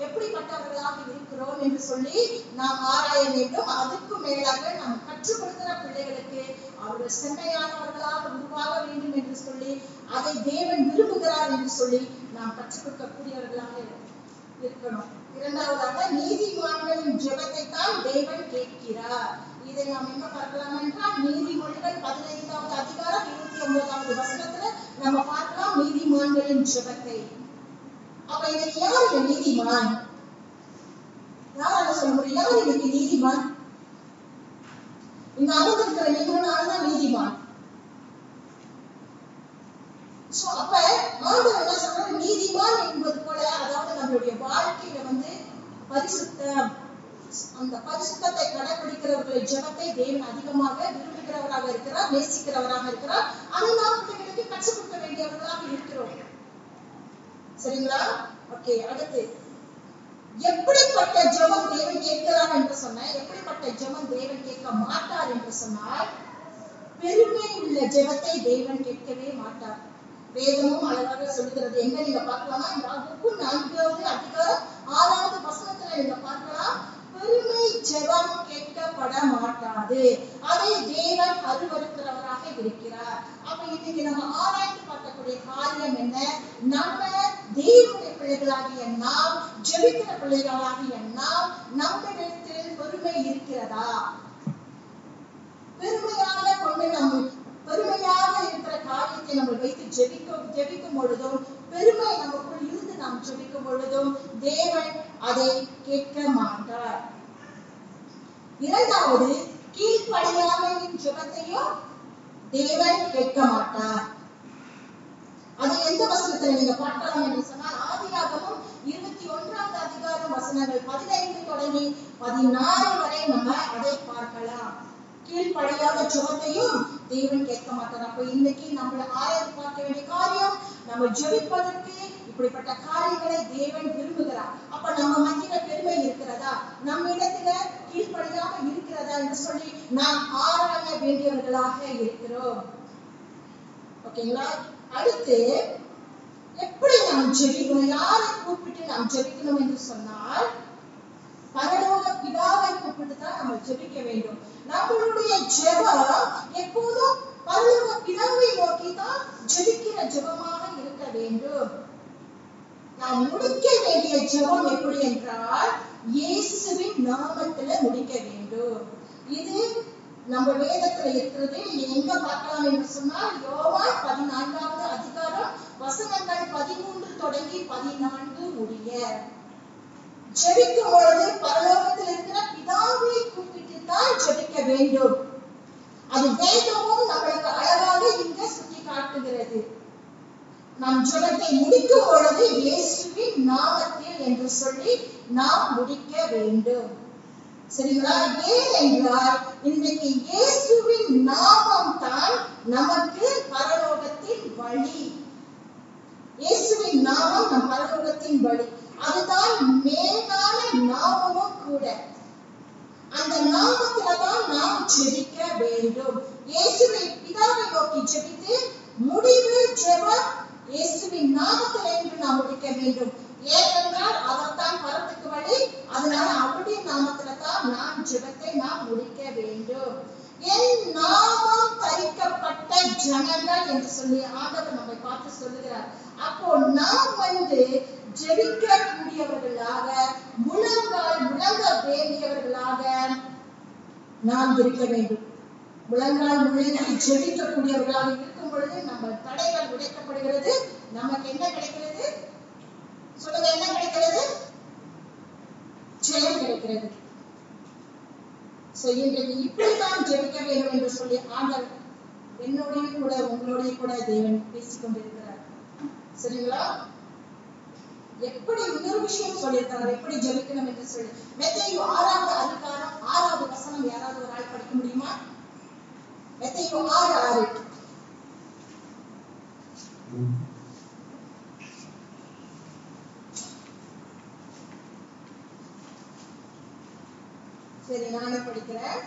Speaker 1: எப்படிப்பட்டவர்களாக இருக்கிறோம் என்று சொல்லி நாம் ஆராய வேண்டும். அதுக்கு மேலாக நாம் கற்றுக் கொடுக்கிற பிள்ளைகளுக்கு அவர்கள் செம்மையானவர்களாக உருவாக வேண்டும் என்று சொல்லி அதை தேவன் விரும்புகிறார் என்று சொல்லி நாம் கற்றுக் கொடுக்கக்கூடியவர்களாக இருக்கணும். இரண்டாவதாக நீதிமான்களின் ஜெபத்தை தான் தேவன் கேட்கிறார். இதை நாம் எங்க பார்க்கலாம் என்றால் நீதிமொழிகள் பதினைந்தாவது அதிகாரம் இருபத்தி ஒன்பதாவது வசனத்துல நம்ம பார்க்கலாம் நீதிமான்களின் ஜெபத்தை. அப்ப இன்னைக்கு யார் இந்த நீதிமான்? யாரால சொல்ல முடியும்? யார் இன்னைக்கு நீதிமான்? இந்த அமர்ந்திருக்கிற நீங்களும் நானும் நீதிமான். சோ அப்ப ஆண்டவர் என்ன சொல்றாரு? நீதிமான் என்பது போல அதாவது நம்மளுடைய வாழ்க்கையில வந்து பரிசுத்தம் அந்த பரிசுத்தத்தை கடைபிடிக்கிறவர்களை ஜெபத்தை தேவன் அதிகமாக விரும்புகிறவராக இருக்கிறார் நேசிக்கிறவராக இருக்கிறார். அதை நாம் பிள்ளைகளுக்கு கற்றுக் கொடுக்க வேண்டியவர்களாக இருக்கிறோம். சரிங்களா? ஓகே அடுத்து. எப்படிப்பட்ட ஜெபம் தேவன் கேட்கிறார் என்று சொன்ன எப்படிப்பட்ட ஜெபம் தேவன் கேட்க மாட்டார் என்று சொன்னால் பெருமை உள்ள ஜெபத்தை தேவன் கேட்கவே மாட்டார். வேதமும் அழகாக சொல்லுகிறது. எங்க நீங்க பார்க்கலாமா? யாவுக்கு நான்காவது அதிகாரம் ஆறாவது வசனத்துல நீங்க பார்க்கலாம். பெருமை ஜெபம் கேட்கப்பட மாட்டாது அதை தேவன் அருவருக்கிறவராக இருக்கிறார். அப்ப இன்னைக்கு நம்ம ஆராய்ந்து பார்க்கக்கூடிய காரியம் என்ன? நம்ம தேவனுடைய பிள்ளைகளாகிய நாம் ஜெபிக்கிற பிள்ளைகளாகிய நாம் நம்மிடத்தில் பெருமை இருக்கிறதா? பெருமையாக கொண்டு நம்ம பெருமையாக இருக்கிற காரியத்தை நம்ம வைத்து ஜெபிக்கும் ஜெபிக்கும் பொழுதும் பெருமை நமக்குள் நாம் ஜெபிக்கும் பொழுதும் தேவன் அதை கேட்க மாட்டார். இரண்டாவது கீழ்ப்படியாமையின் ஜெபத்தையும் தேவன் கேட்க மாட்டார். அது எந்த வசனத்துல? நீங்க பார்க்கலாம் என்று சொன்னால் ஆதியாகமும் இருபத்தி ஒன்றாவது அதிகாரம் வசனங்கள் பதினைந்து தொடங்கி பதினாறு வரை நம்ம அதை பார்க்கலாம். கீழ்படியாத சுகத்தையும் தேவன் கேட்க மாட்டார். அப்ப இன்னைக்கு நம்மள ஆராய்ந்து பார்க்க வேண்டிய காரியம் நம்ம ஜெபிப்பதற்கு இப்படிப்பட்ட காரியங்களை தேவன் விரும்புகிறார். அப்ப நம்ம மத்தியில பெருமை இருக்கிறதா? நம்ம இடத்துல கீழ்ப்படியாம இருக்கிறதா என்று சொல்லி நாம் ஆராய வேண்டியவர்களாக இருக்கிறோம். ஓகேங்களா? அடுத்து எப்படி நாம் ஜெபிக்கணும்? யாரை கூப்பிட்டு நாம் ஜெபிக்கணும் என்று சொன்னால் பரலோக பிதாவை கூப்பிட்டு தான் நம்ம ஜெபிக்க வேண்டும். நம்மளுடைய ஜெபம் எப்போதும் பரலோக பிதாவை நோக்கி தான் ஜெபிக்கிற ஜெபமாக இருக்க வேண்டும். நாம் முடிக்க வேண்டிய ஜெபம் எப்படி என்றால் இயேசுவின் நாமத்துல முடிக்க வேண்டும். இது நம்ம வேதத்துல இருக்கிறது. எங்க பார்க்கலாம் என்று சொன்னால் யோவான் பதினான்காவது அதிகாரம் வசனங்கள் பதிமூன்று தொடங்கி பதினான்கு முடிய. ஜெபிக்கும் பொழுது பரலோகத்தில் இருக்கிற பிதாவை கூப்பிட்டு தான் ஜெபிக்க வேண்டும். அது வேதமும் நம்மளுக்கு அழகாக இங்க சுட்டி காட்டுகிறது நம் ஜபத்தை முடிக்கும் பொழுது இயேசுவின் நாமத்தில் என்று சொல்லி நாம் முடிக்க வேண்டும். சரிங்களா? ஏன் என்றால் இன்றைக்கு இயேசுவின் நாமம் தான் நமக்கு பரலோகத்தின் வழி. இயேசுவின் நாமம் நம் பரலோகத்தின் வழி. அதுதான் மேலான நாமமும் கூட. அந்த நாமத்துல தான் நாம் ஜெபிக்க வேண்டும். இயேசுவை பிதாவை நோக்கி ஜெபித்து முடிவு ஜெபம் இயேசுவின் நாமத்தில் என்று நாம் முடிக்க வேண்டும். ஏனென்றால் அவர்தான் வரத்துக்கு வழி அதனால அவருடைய நாமத்துல தான் நாம் ஜெபத்தை நாம் முடிக்க வேண்டும். என் நாமம் தரிக்கப்பட்ட ஜனங்கள் என்று சொல்லி ஆண்டவர் நம்மை பார்த்து சொல்லுகிறார். அப்போ நாம் வந்து ஜெபிக்க கூடியவர்களாக முழங்கால் முழங்க வேண்டியவர்களாக நாம் இருக்க வேண்டும். முழங்கால் முழங்கி ஜெபிக்கக்கூடியவர்களாக இருக்கும் பொழுது நம்ம தடைகள் உடைக்கப்படுகிறது. நமக்கு என்ன கிடைக்கிறது? சொல்லுங்க என்ன கிடைக்கிறது? ஜெயம் கிடைக்கிறது. இன்றைக்கு இப்படித்தான் ஜெபிக்க வேண்டும் என்று சொல்லி ஆண்டவர் என்னுடைய கூட உங்களுடைய கூட தேவன் பேசிக் கொண்டிருக்கிறார் சரிங்களா? எப்படி இன்னொரு விஷயம் சொல்லியிருக்கிறார்? எப்படி ஜெபிக்கணும் என்று சொல்லி. மெத்தையு ஆறாவது அதிகாரம் ஆறாவது வசனம் யாராவது ஒரு ஆள் படிக்க முடியுமா? மெத்தையு ஆறு. ஆறு சரி நானும் படிக்கிறேன்.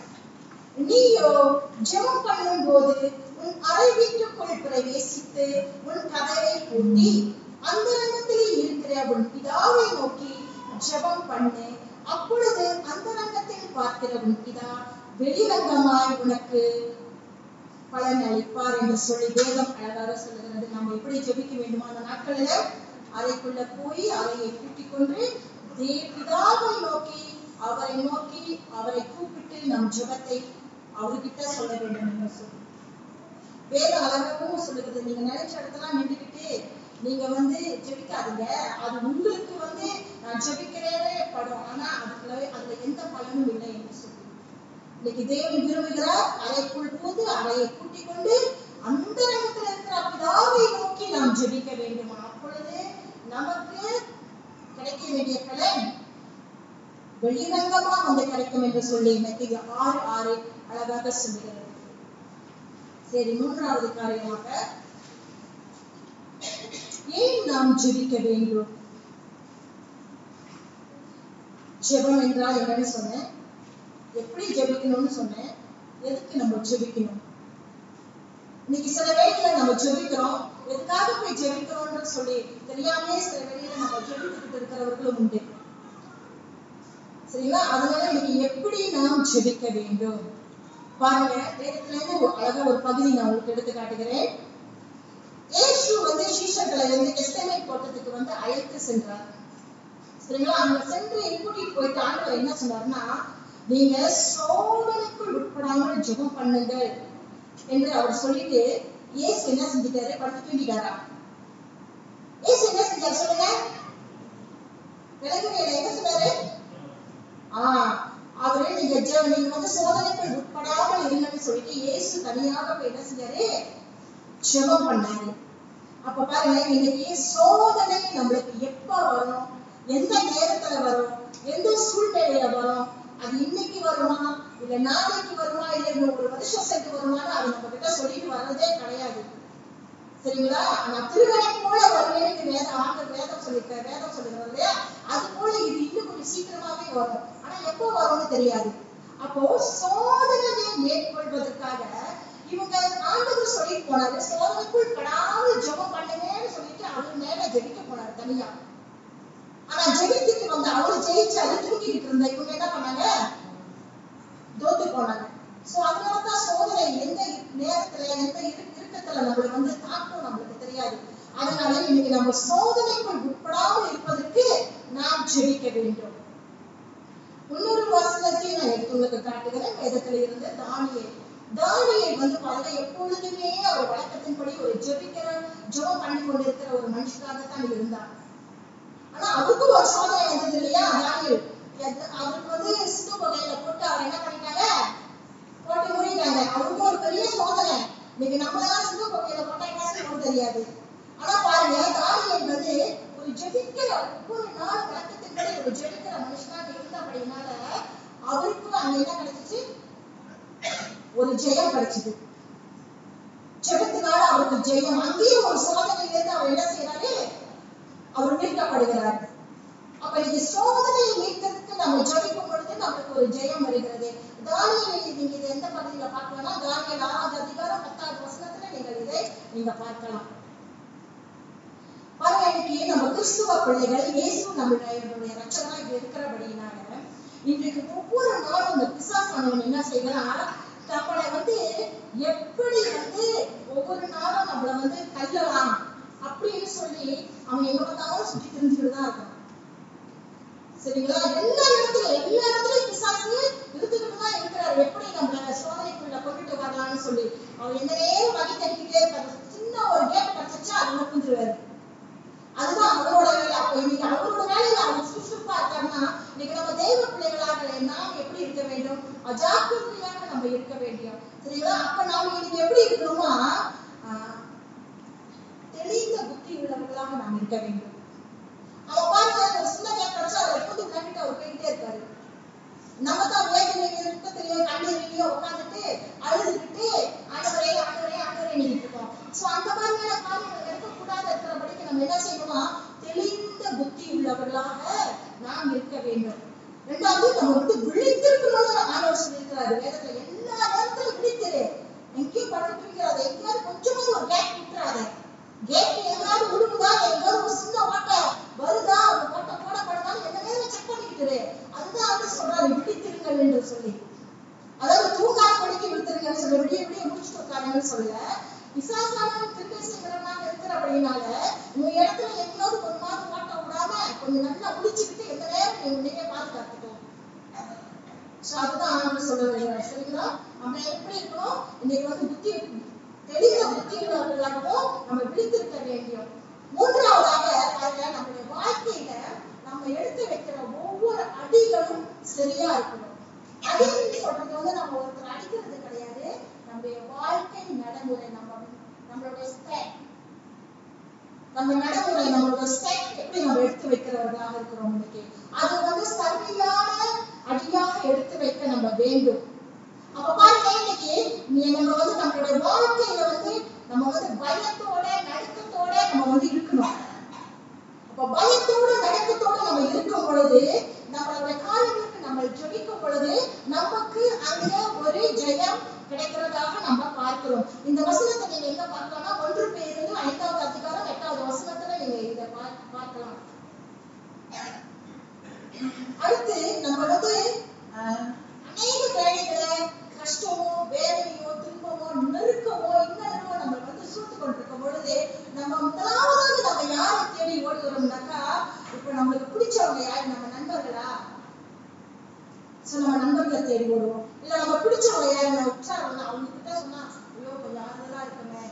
Speaker 1: நீயோ ஜெபம் பண்ணும் போது உன் அறை வீட்டுக்குள் பிரவேசித்து உன் கதவை பூட்டி அந்தரங்கத்திலே இருக்கிற உன் பிதாவை நோக்கி ஜெபம் பண்ணு. அப்பொழுது அந்தரங்கத்தில் பார்க்கிற உன் பிதா வெளிரங்கமாய் உனக்கு பலன் அளிப்பார் என்று சொல்லி வேதம் அழகாக சொல்லுகிறது. நம்ம எப்படி ஜெபிக்க வேண்டுமா அந்த நாட்களில அறைக்குள்ள போய் அறையை கூட்டிக் கொண்டு தேவிதாவை நோக்கி அவரை நோக்கி அவரை கூப்பிட்டு நம் ஜெபத்தை அவர்கிட்ட சொல்ல வேண்டும் என்று சொல்லி. வேத அழகாகவும் சொல்லுகிறது. நீங்க நினைச்ச இடத்துல நின்றுக்கிட்டு நீங்க வந்து ஜெபிக்காதீங்க. அது உங்களுக்கு வந்து நான் ஜெபிக்கிறேனே படும். ஆனா அதுக்குள்ள அதுல எந்த பலனும் இல்லை என்று இன்னைக்கு தேவன் விரும்புகிறார் அறைக்குள் புகுந்து அறையை கூட்டிக் கொண்டு அந்த இடத்துல இருக்கிற பிதாவை நோக்கி நாம் ஜெபிக்க வேண்டும்? அப்பொழுது நமக்கு கிடைக்க வேண்டிய பலன் வெளிரங்கமா வந்து கிடைக்கும் என்று சொல்லி மத்திய ஆறு ஆறு அழகாக சொல்லுகிறது. சரி மூன்றாவது காரியமாக ஏன் நாம் ஜெபிக்க வேண்டும்? ஜெபம் என்றால் என்னன்னு சொன்னேன். எப்படி ஜெபிக்கணும்னு சொன்னேன். எதுக்கு நம்ம ஜெபிக்கணும்? இன்னைக்கு சில வேலையில நம்ம ஜெபிக்கிறோம். எதுக்காக போய் ஜெபிக்கிறோம்னு சொல்லி தெரியாமே சில வேலையில நம்ம ஜெபித்துக்கிட்டு இருக்கிறவர்களும் உண்டு. சரிங்களா? அதனால இன்னைக்கு எப்படி நாம் ஜெபிக்க வேண்டும்? பாருங்க வேதத்துல இருந்து ஒரு அழகா ஒரு பகுதி நான் உங்களுக்கு எடுத்து காட்டுகிறேன். ஏசு வந்து சீஷர்களை வந்து எஸ்டிமேட் போட்டதுக்கு வந்து அழைத்து சென்றார். சரிங்களா? அங்க சென்று கூட்டிட்டு போயிட்டு ஆண்டவர் என்ன சொன்னாருன்னா நீங்க சோதனைக்குள் உட்படாமல் ஜெபம் பண்ணுங்கள் என்று அவர் சொல்லிட்டு இயேசு என்ன செஞ்சிட்டாரு? படுத்து தூங்கிட்டாரா? இயேசு என்ன செஞ்சாரு சொல்லுங்க. விளங்குவேல என்ன சொன்னாரு? ஆஹ் அவரு நீங்க நீங்க வந்து சோதனைக்குள் உட்படாமல் இருங்கன்னு சொல்லிட்டு இயேசு தனியாக போய் என்ன செஞ்சாரு? ஜெபம் பண்ணாரு. அப்ப பாருங்க இன்னைக்கு சோதனை நம்மளுக்கு எப்ப வரும்? எந்த நேரத்துல வரும்? எந்த சூழ்நிலையில வரும்? அது இன்னைக்கு வருமா? இல்ல நாளைக்கு வருமா? இல்ல ஒரு வருஷம் சேர்த்து வருமான்னு அது நம்ம கிட்ட சொல்லிட்டு வர்றதே கிடையாது. சரிங்களா? நான் திருவனை போல வருவேன்னு வேதம் ஆண்டு வேதம் சொல்லிருக்க வேதம் சொல்லுகிறது இல்லையா? அது போல இது இன்னும் கொஞ்சம் சீக்கிரமாவே வரும். ஆனா எப்போ வரும்னு தெரியாது. அப்போ சோதனையை மேற்கொள்வதற்காக இவங்க ஆண்டவர் சொல்லிட்டு போனாரு. சோதனைக்குள் படாமல் ஜெபம் பண்ணுங்கன்னு சொல்லிட்டு அவர் மேல ஜெபிக்க போனாரு தனியா. ஆனா ஜெபித்துட்டு வந்த அவர் ஜெயிச்சாரு தூக்கிட்டு இருந்த இவங்க என்ன பண்ணாங்க? தோத்து போனாங்க. சோ அதனாலதான் சோதனை எந்த நேரத்துல எந்த இருக்கத்துல இறுக்கத்துல நம்மளை வந்து தாக்கும் நம்மளுக்கு தெரியாது. அதனால இன்னைக்கு நம்ம சோதனைக்குள் உட்படாமல் இருப்பதற்கு நாம் ஜெபிக்க வேண்டும். இன்னொரு வசனத்தையும் நான் எடுத்து உங்களுக்கு காட்டுகிறேன். வேதத்துல இருந்து தானியேல். தானியை வந்து பாருங்க எப்பொழுதுமே அவர் வழக்கத்தின்படி ஒரு ஜெபிக்கிற ஜெபம் பண்ணி கொண்டிருக்கிற ஒரு மனுஷனாகத்தான் இருந்தார் ஆனா அவருக்கும் ஒரு சோதனை வந்தது இல்லையா? தானியேல் அவருக்கு வந்து சிட்டு கொகையில போட்டு அவர் என்ன பண்ணிட்டாங்க? போட்டு மூடிட்டாங்க. அவருக்கு ஒரு பெரிய சோதனை. இன்னைக்கு நம்ம எல்லாம் சிட்டு வகையில போட்டா என்ன தெரியாது. ஆனா பாருங்க தானியேல் வந்து ஒரு ஜெபிக்கிற ஒவ்வொரு நாள் வழக்கத்தின்படி ஒரு ஜெபிக்கிற மனுஷனாக இருந்தபடினால அவருக்கும் அங்க என்ன கிடைச்சிச்சு? ஒரு ஜெயம் கிடைச்சது. ஜெபத்தினால அவருக்கு ஜெயம். அங்கேயும் ஒரு சோதனையிலிருந்து அவர் என்ன செய்யறாரு அவர் மீட்கப்படுகிறார். அப்ப இது சோதனையை மீட்கிறதுக்கு நம்ம ஜபிக்கும் பொழுது நமக்கு ஒரு ஜெயம் வருகிறது. தானியேல் நீங்க இது எந்த பகுதியில பார்க்கலாம்னா தானியல் ஆறாவது அதிகாரம் பத்தாவது வசனத்துல நீங்கள் இதை நீங்க பார்க்கலாம். பாருங்க நம்ம கிறிஸ்துவ பிள்ளைகள் இயேசு நம்மளுடைய ரட்சகரா இருக்கிறபடியினால இன்றைக்கு ஒவ்வொரு நாளும் இந்த பிசாசானவன் என்ன செய்யறான் நம்மளை வந்து எப்படி வந்து ஒவ்வொரு நாளும் நம்மள வந்து கல்லலாம் அப்படின்னு சொல்லி அவன் எங்க பார்த்தாலும் சுத்தி தெரிஞ்சுக்கிட்டு தான் இருக்கான் சரிங்களா? எல்லா இடத்துலயும் எல்லா இடத்துலயும் பிசாசு இருந்துகிட்டு தான் இருக்கிறார். எப்படி நம்மள சோதனைக்குள்ள கொண்டுட்டு வரலாம்னு சொல்லி. அவர் எந்த நேரம் வகை தட்டிக்கிட்டே இருப்பாரு சின்ன ஒரு கேப் கிடைச்சா அதுல புரிஞ்சிருவாரு அதுதான் அவரோட வேலை. அப்ப இன்னைக்கு அவரோட வேலையில அவன் சுறுசுறுப்பா இருக்காருன்னா இன்னைக்கு நம்ம தெய்வ பிள்ளைகளாக நாம் எப்படி இருக்க வேண்டும்? அஜாக்கிரதையாக நம்ம இருக்க வேண்டும். சரிங்களா? அப்ப நாம இன்னைக்கு எப்படி இருக்கணுமா? தெளிந்த புத்தி உள்ளவர்களாக நாம் இருக்க வேண்டும். அவ பாருங்க ஒரு சின்ன கேப் அவர் அதை எடுத்து அவர் போயிட்டே இருப்பாரு. நம்ம தான் வேதனையில துக்கத்திலையும் உட்காந்துட்டு அழுதுகிட்டு ஆண்டவரே ஆண்டவரே ஆண்டவரே நின்றுட்டு சோ அந்த மாதிரியான காரியங்கள் இருக்கக்கூடாது இருக்கிறபடிக்கு நம்ம என்ன செய்யணுமா? தெளிந்த புத்தி உள்ளவர்களாக நாம் இருக்க வேண்டும். ரெண்டாவது நம்ம வந்து விழித்திருக்கணும்னு ஆண்டவர் சொல்லியிருக்கிறாரு. வேதத்துல எல்லா நேரத்திலும் விழித்திரு. எங்கேயும் படுத்து பிடிக்கிறாத எங்கேயாவது கொஞ்சமாவது ஒரு கேப் விட்டுறாத. கேட் எங்கேயாவது விழுகுதா எங்கேயாவது ஒரு சின்ன ஓட்டை வருதா? அந்த ஓட்டை போடப்படுதான்னு என்ன செக் பண்ணிக்கிட்டு இரு. அதுதான் வந்து சொல்றாரு விழித்திருங்கள் என்று சொல்லி. அதாவது தூங்காத படிக்க விழுத்திருங்கன்னு சொல்லி விடிய விடிய முடிச்சுட்டு உட்காருங்கன்னு சொல்லல. விசாசானவன் திருப்பி செய்கிறவனாக இருக்கிறபடினால உங்க இடத்துல எங்கேயாவது ஒரு மாதம் ஓட்ட விடாம கொஞ்சம் நல்லா முடிச்சுக்கிட்டு எந்த நேரம் நீ உன்னையே பாதுகாத்துக்கோ சோ அதுதான் ஆண்டவர் சொல்ல வருகிறார் சரிங்களா? நம்ம எப்படி இருக்கணும்? இன்னைக்கு வந்து புத்தி தெளிந்த புத்தி உள்ளவர்களாகவும் நம்ம விழித்திருக்க வேண்டும். மூன்றாவதாக அதுல நம்முடைய வாழ்க்கையில நம்ம எடுத்து வைக்கிற ஒவ்வொரு அடிகளும் சரியா இருக்கணும். அடின்னு சொல்றது வந்து நம்ம ஒருத்தர் அடிக்கிறது கிடையாது. நம்முடைய வாழ்க்கை நடைமுறை நம்ம நம்மளுடைய ஸ்டெப் நம்ம நடைமுறை நம்மளோட ஸ்டெப் எப்படி நம்ம எடுத்து வைக்கிறவர்களாக இருக்கிறோம் இன்னைக்கு? அது வந்து சரியான அடியாக எடுத்து வைக்க நம்ம வேண்டும். அப்ப பாருங்க இன்னைக்கு நீ நம்ம வந்து நம்மளுடைய வாழ்க்கையில வந்து நம்ம வந்து பயத்தோட நடுக்கத்தோட நம்ம வந்து இருக்கணும். அப்ப பயத்தோட நடுக்கத்தோட நம்ம இருக்கும் பொழுது நம்மளுடைய காரியங்களுக்கு நம்ம ஜெபிக்கும் பொழுது நமக்கு அங்க ஒரு ஜெயம் கிடைக்கிறதாக நம்ம பார்க்கிறோம். இந்த வசனத்தை நீங்க எங்க பார்க்கலாம்னா ஒன்று பேருந்து ஐந்தாவது அதிகாரம் எட்டாவது வசனத்துல நீங்க இதை பா- பார்க்கலாம். அடுத்து நம்ம வந்து அஹ், அநேக வேலைகளை கஷ்டமோ வேதனையோ துன்பமோ நெருக்கமோ இன்னமோ நம்ம வந்து சூழ்ந்து கொண்டிருக்கும் பொழுது நம்ம முதலாவது நம்ம யாரை தேடி ஓடுகிறோம்னாக்கா இப்ப நம்மளுக்கு பிடிச்சவங்க யாரு? நம்ம நண்பர்களா? சோ நம்ம நண்பர்களை தேடி ஓடுவோம். இல்ல நம்ம பிடிச்சவங்க யாரு? நம்ம உற்சாகம் அவங்க கிட்ட சொன்னா ஐயோ கொஞ்சம் ஆறுதலா இருக்குமே.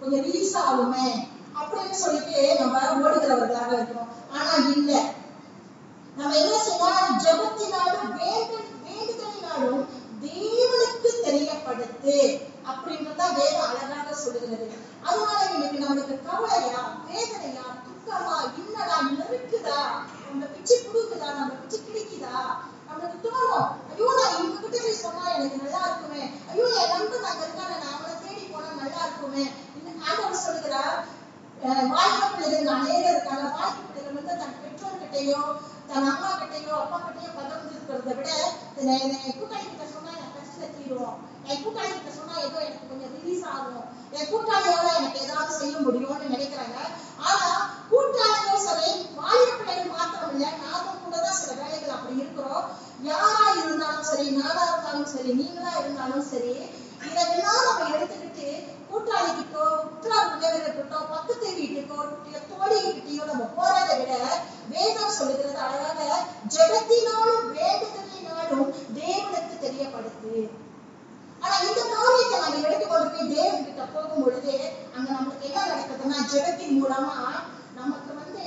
Speaker 1: கொஞ்சம் ரிலீஸ் ஆகுமே. அப்படின்னு சொல்லிட்டு நம்ம ஓடுகிறவர்களாக இருக்கிறோம் ஆனா இல்ல. நம்ம என்ன செய்யலாம்? ஜெபத்தினாலும் வேண்டு வேண்டுதலினாலும் தேவ தெரியப்படுத்து அப்படின்றத வேதம் அழகாக சொல்லுகிறது. அதனால இன்னைக்கு நம்மளுக்கு கவலையா வேதனையா துக்கமா இன்னடா நெருக்குதா? நம்ம பிச்சு குடுக்குதா? நம்ம பிச்சு கிழிக்குதா? நம்மளுக்கு தோணும் ஐயோ நான் இவங்க கிட்ட போய் சொன்னா எனக்கு நல்லா இருக்குமே. ஐயோ என் நண்பன் அங்க இருக்கானே நான் அவனை தேடி போனா நல்லா இருக்குமே. ஆண்டவர் சொல்லுகிறார் அஹ் வாழ்க்கை பிள்ளைகள் அநேகர் இருக்காங்க. வாழ்க்கை பிள்ளைகள் வந்து தன் பெற்றோர்கிட்டயோ தன் அம்மா கிட்டையோ அப்பா கிட்டையோ பகிர்ந்து இருக்கிறத விட என்னை- என்னை கூட்டாளி கிட்ட சொன்னா என் கஷ்டத்தை தீரும் என் கூட்டாளி ஏதோ எனக்கு கொஞ்சம் ரிலீஸ் ஆகும். என் கூட்டாளியால எனக்கு ஏதாவது செய்ய முடியும் நினைக்கிறாங்க ஆனா கூட்டாளிகள் சரி வாலிப பிள்ளைகள் மாத்திரம் இல்ல நாமும் கூட தான் சில வேலைகள் அப்படி இருக்கிறோம் யாரா இருந்தாலும் சரி நானா இருந்தாலும் சரி நீங்களா இருந்தாலும் சரி இதெல்லாம் நம்ம எடுத்துக்கிட்டு கூட்டாளி கிட்டோ உற்றார் உறவினர்கிட்டோ பக்கத்து வீட்டுக்கோ இல்ல தோழி கிட்டயோ நம்ம போறதை விட வேதம் சொல்லுகிறது அழகாக ஜெபத்தினாலும் வேண்டுதலினாலும் தேவனுக்கு தெரியப்படுத்து ஆனா இந்த காரியத்தை நம்ம எடுத்துக்கொண்டு போய் தேவன் கிட்ட போகும் பொழுது அங்க நமக்கு என்ன நடக்குதுன்னா ஜெபத்தின் மூலமா நமக்கு வந்து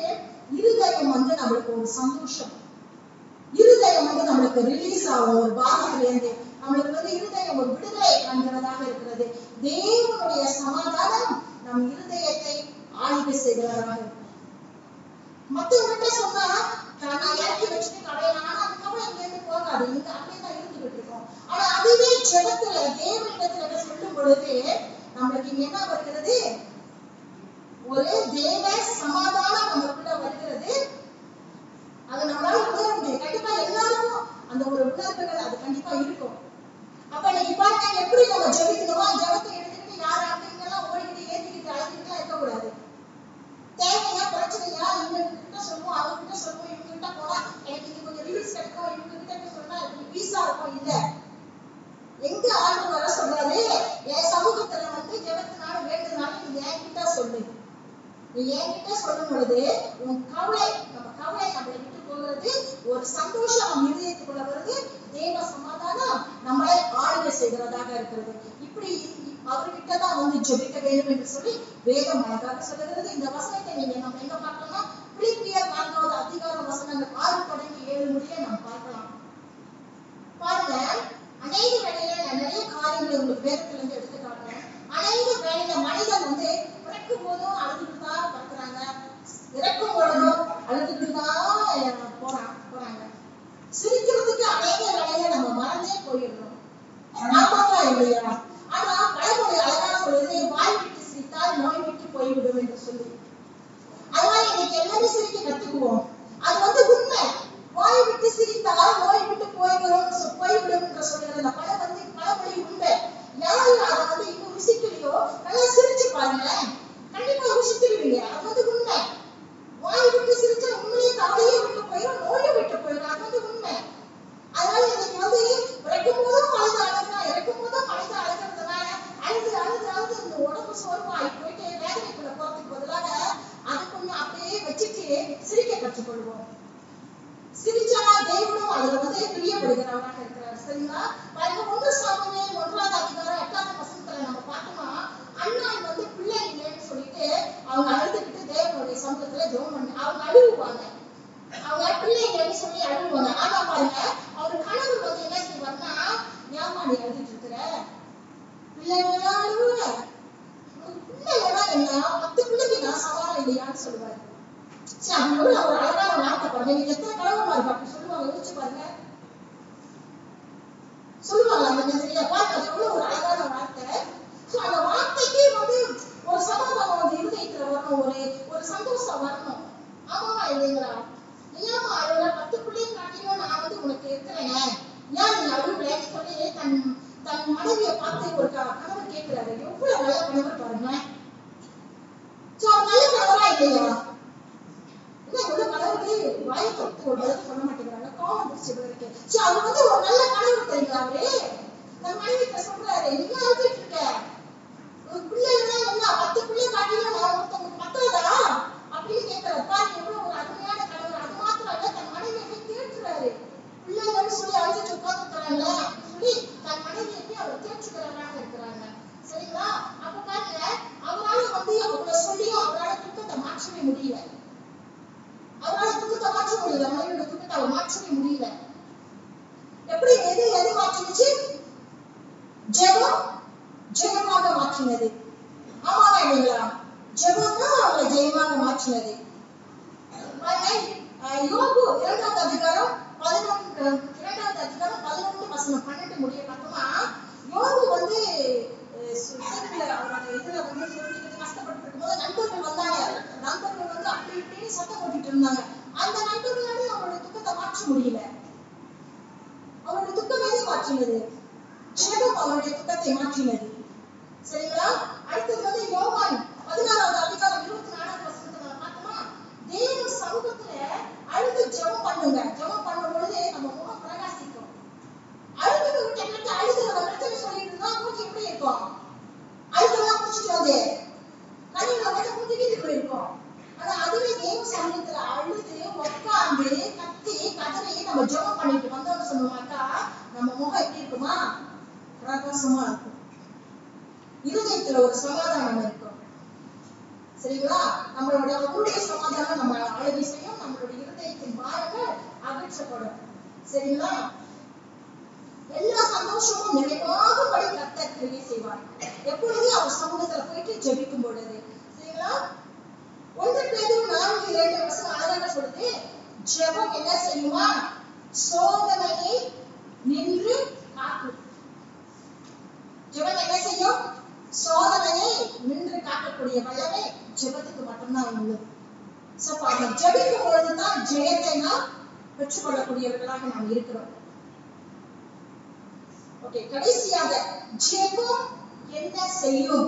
Speaker 1: இருதயம் வந்து நம்மளுக்கு ஒரு சந்தோஷம் இருதயம் வந்து நம்மளுக்கு ரிலீஸ் ஆகும். ஒரு பாகத்துல நம்மளுக்கு வந்து இருதயம் ஒரு விடுதலை காண்கிறதாக இருக்கிறது. தேவனுடைய சமாதானம் நம் இருதயத்தை ஆளுகை செய்கிறதாக மத்தவங்கிட்ட சொன்னா நான் இறக்கி வச்சுட்டு கடையில ஆனா அதுக்கப்புறம் இங்க இருந்து போகாது. இங்க அப்படியேதான் இருந்துகிட்டு இருக்கோம். ஆனா அதுவே ஜெபத்துல தேவனிடத்துல சொல்லும் பொழுது நம்மளுக்கு இங்க என்ன வருகிறது? ஒரு தேவ சமாதானம் நமக்குள்ள வருகிறது அது நம்மளால உணர முடியும் கண்டிப்பா எல்லாருக்கும் அந்த அது கண்டிப்பா இருக்கும். அப்ப நீங்க பாருங்க எப்படி நம்ம ஜபிக்கணுமோ ஜெபத்தை எடுத்துக்கிட்டு யார் அப்படிங்கெல்லாம் ஓடிக்கிட்டு ஏத்திக்கிட்டு அழைச்சிக்கிட்டு இருக்கக்கூடாது. தேவையா பிரச்சனையா இவங்க கிட்ட சொல்லுவோம் அவங்க கிட்ட சொல்லுவோம் இவங்க கிட்ட போனா எனக்கு இது கொஞ்சம் ரீல்ஸ் கிடைக்கும் இவங்க கிட்ட சொன்னா எனக்கு பீஸா இருக்கும் இல்ல. எங்க ஆண்டு வர சொல்றாரு என் சமூகத்துல வந்து ஜெபத்தினால வேண்டுனாலும் நீ என்கிட்ட சொல்லு. நீ என்கிட்ட சொல்லும் பொழுது உன் கவலை நம்ம கவலை நம்மளை விட்டு போகிறது ஒரு சந்தோஷம் நம்ம இதயத்துக்குள்ள வருது தேவ சமாதானம் நம்மளை ஆளுகை செய்கிறதாக இருக்கிறது இப்படி அவர்கிட்ட தான் வந்து ஜெபிக்க வேண்டும் என்று சொல்லி வேதம் அழகாக சொல்லுகிறது இந்த வசனத்தை நீங்க தேவனும் அதுல வந்து பிரியப்படுகிறவனாக இருக்கிறார். சரிங்களா? முடியல. அவரால துக்கத்தை மாற்ற முடியல மனைவியோட துக்கத்தை அவர் மாற்றவே முடியல. எப்படி எது எது மாற்றினுச்சு ஜெபம் ஜெயமாக மாற்றினது. ஆமாவா இல்லைங்களா? ஜெபம் தான் அவங்களை ஜெயமாக மாற்றினது. பாருங்க, அஹ் யோபு இரண்டாவது அதிகாரம் பதினொன்று இரண்டாவது அதிகாரம் பதினொன்று வசனம் பன்னெண்டு முடிய பார்த்தோம்னா யோபு வந்து அஹ் சு- சிறையில அவரோட இதுல வந்து சிறையில கஷ்டப்பட்டு நண்பர்கள் வந்தாங்க நண்பர்கள் வந்து அப்படி இப்படின்னு சத்தம் போட்டுட்டு இருந்தாங்க. அந்த நண்பர்களாலே அவங்களோட துக்கத்தை மாற்ற முடியல. அவரோட துக்கம் எதை மாற்றினது ஜெபம் அவருடைய துக்கத்தை மாற்றினது சரிங்களா? அடுத்தது வந்து யோவான் பதினாறாவது அதிகாரம் இருபத்தி நாலாவது வசனத்துல பார்த்தோமா? தேவ சமூகத்துல அழுது ஜெபம் பண்ணுங்க. ஜெபம் பண்ணும் பொழுது நம்ம முகம் பிரகாசிக்கும். அழுது விட்டு விட்டு அழுது நம்ம பிரச்சனை சொல்லிட்டு இருந்தா மூச்சு எப்படி இருக்கும். அழுதெல்லாம் முடிச்சுட்டு வந்து. நம்ம வந்து குதிக்கிட்டு போயிருக்கோம். ஆனா அதுவே தேவ சமூகத்துல அழுது உட்கார்ந்து கத்தி கதறி நம்ம ஜெபம் பண்ணிட்டு வந்தோம்னு சொன்னோம்னாக்கா நம்ம முகம் எப்படி இருக்குமா? பிரகாசமா இருக்கும். இருதயத்துல ஒரு சமாதானம் இருக்கும். சரிங்களா? நம்மளோட அவருடைய சமாதானம் நம்ம அழகி செய்யும் நம்மளுடைய இருதயத்தின் பாரங்கள் அகற்றப்படும். சரிங்களா? எல்லா சந்தோஷமும் நிறைவாகும்படி கத்த கிரியை செய்வார். எப்பொழுது அவர் சமூகத்துல போயிட்டு ஜெபிக்கும் பொழுது சரிங்களா ஒன்று பேரும் நான்கு இரண்டு வருஷம் அழகாக சொல்லுது ஜெபம் என்ன செய்யுமா சோதனையை நின்று காக்கும் ஜெபம் என்ன செய்யும்? சோதனையை நின்று காக்கக்கூடிய வல்லமை ஜெபத்துக்கு மட்டும்தான் உள்ளது. சோ பாருங்க ஜெபிக்கும் பொழுதுதான் ஜெயத்தை நாம் பெற்றுக்கொள்ளக்கூடியவர்களாக நாம் இருக்கிறோம். ஓகே கடைசியாக ஜெபம் என்ன செய்யும்?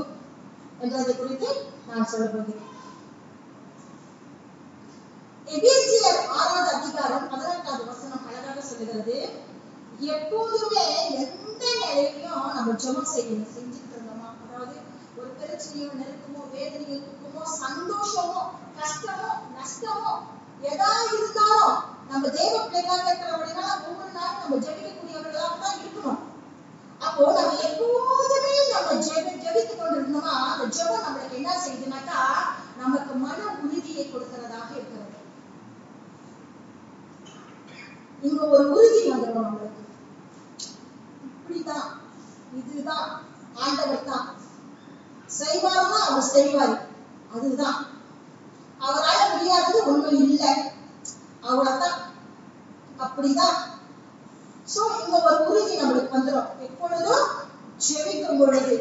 Speaker 1: என்றது குறித்து நான் சொல்ல போகிறேன் எபேசியர் ஆறாவது அதிகாரம் பதினெட்டாவது வசனம் அழகாக சொல்லுகிறது எப்போதுமே எந்த நிலையிலும் நம்ம ஜெபம் செய்யணும் செஞ்சுட்டு இருந்தோமா அதாவது ஒரு பிரச்சனையோ நெருக்கமோ வேதனையோ துக்கமோ சந்தோஷமோ கஷ்டமோ நஷ்டமோ எதா இருந்தாலும் நம்ம தேவ பிள்ளைகளாக இருக்கிறவர்களா ஒவ்வொரு நாளும் நம்ம ஜெபிக்கக்கூடியவர்களாக தான் இருக்கணும் அப்போ நம்ம எப்போதுமே நம்ம ஜெப ஜெபித்து கொண்டிருந்தோமா அந்த ஜெபம் நம்மளுக்கு என்ன செய்யுதுனாக்கா நமக்கு மன உறுதியை கொடுக்கிறதாக இருக்கிறது. இங்க ஒரு உறுதி வந்துடும் நம்மளுக்கு. இப்படிதான் இதுதான் ஆண்டவர் தான். செய்வார்னா அவர் செய்வார். அதுதான். அவரால முடியாதது ஒண்ணும் இல்லை. அவ்வளவுதான். அப்படிதான் சோ இந்த ஒரு உறுதி நம்மளுக்கு வந்துடும் எப்பொழுதும் ஜெபிக்கும் பொழுது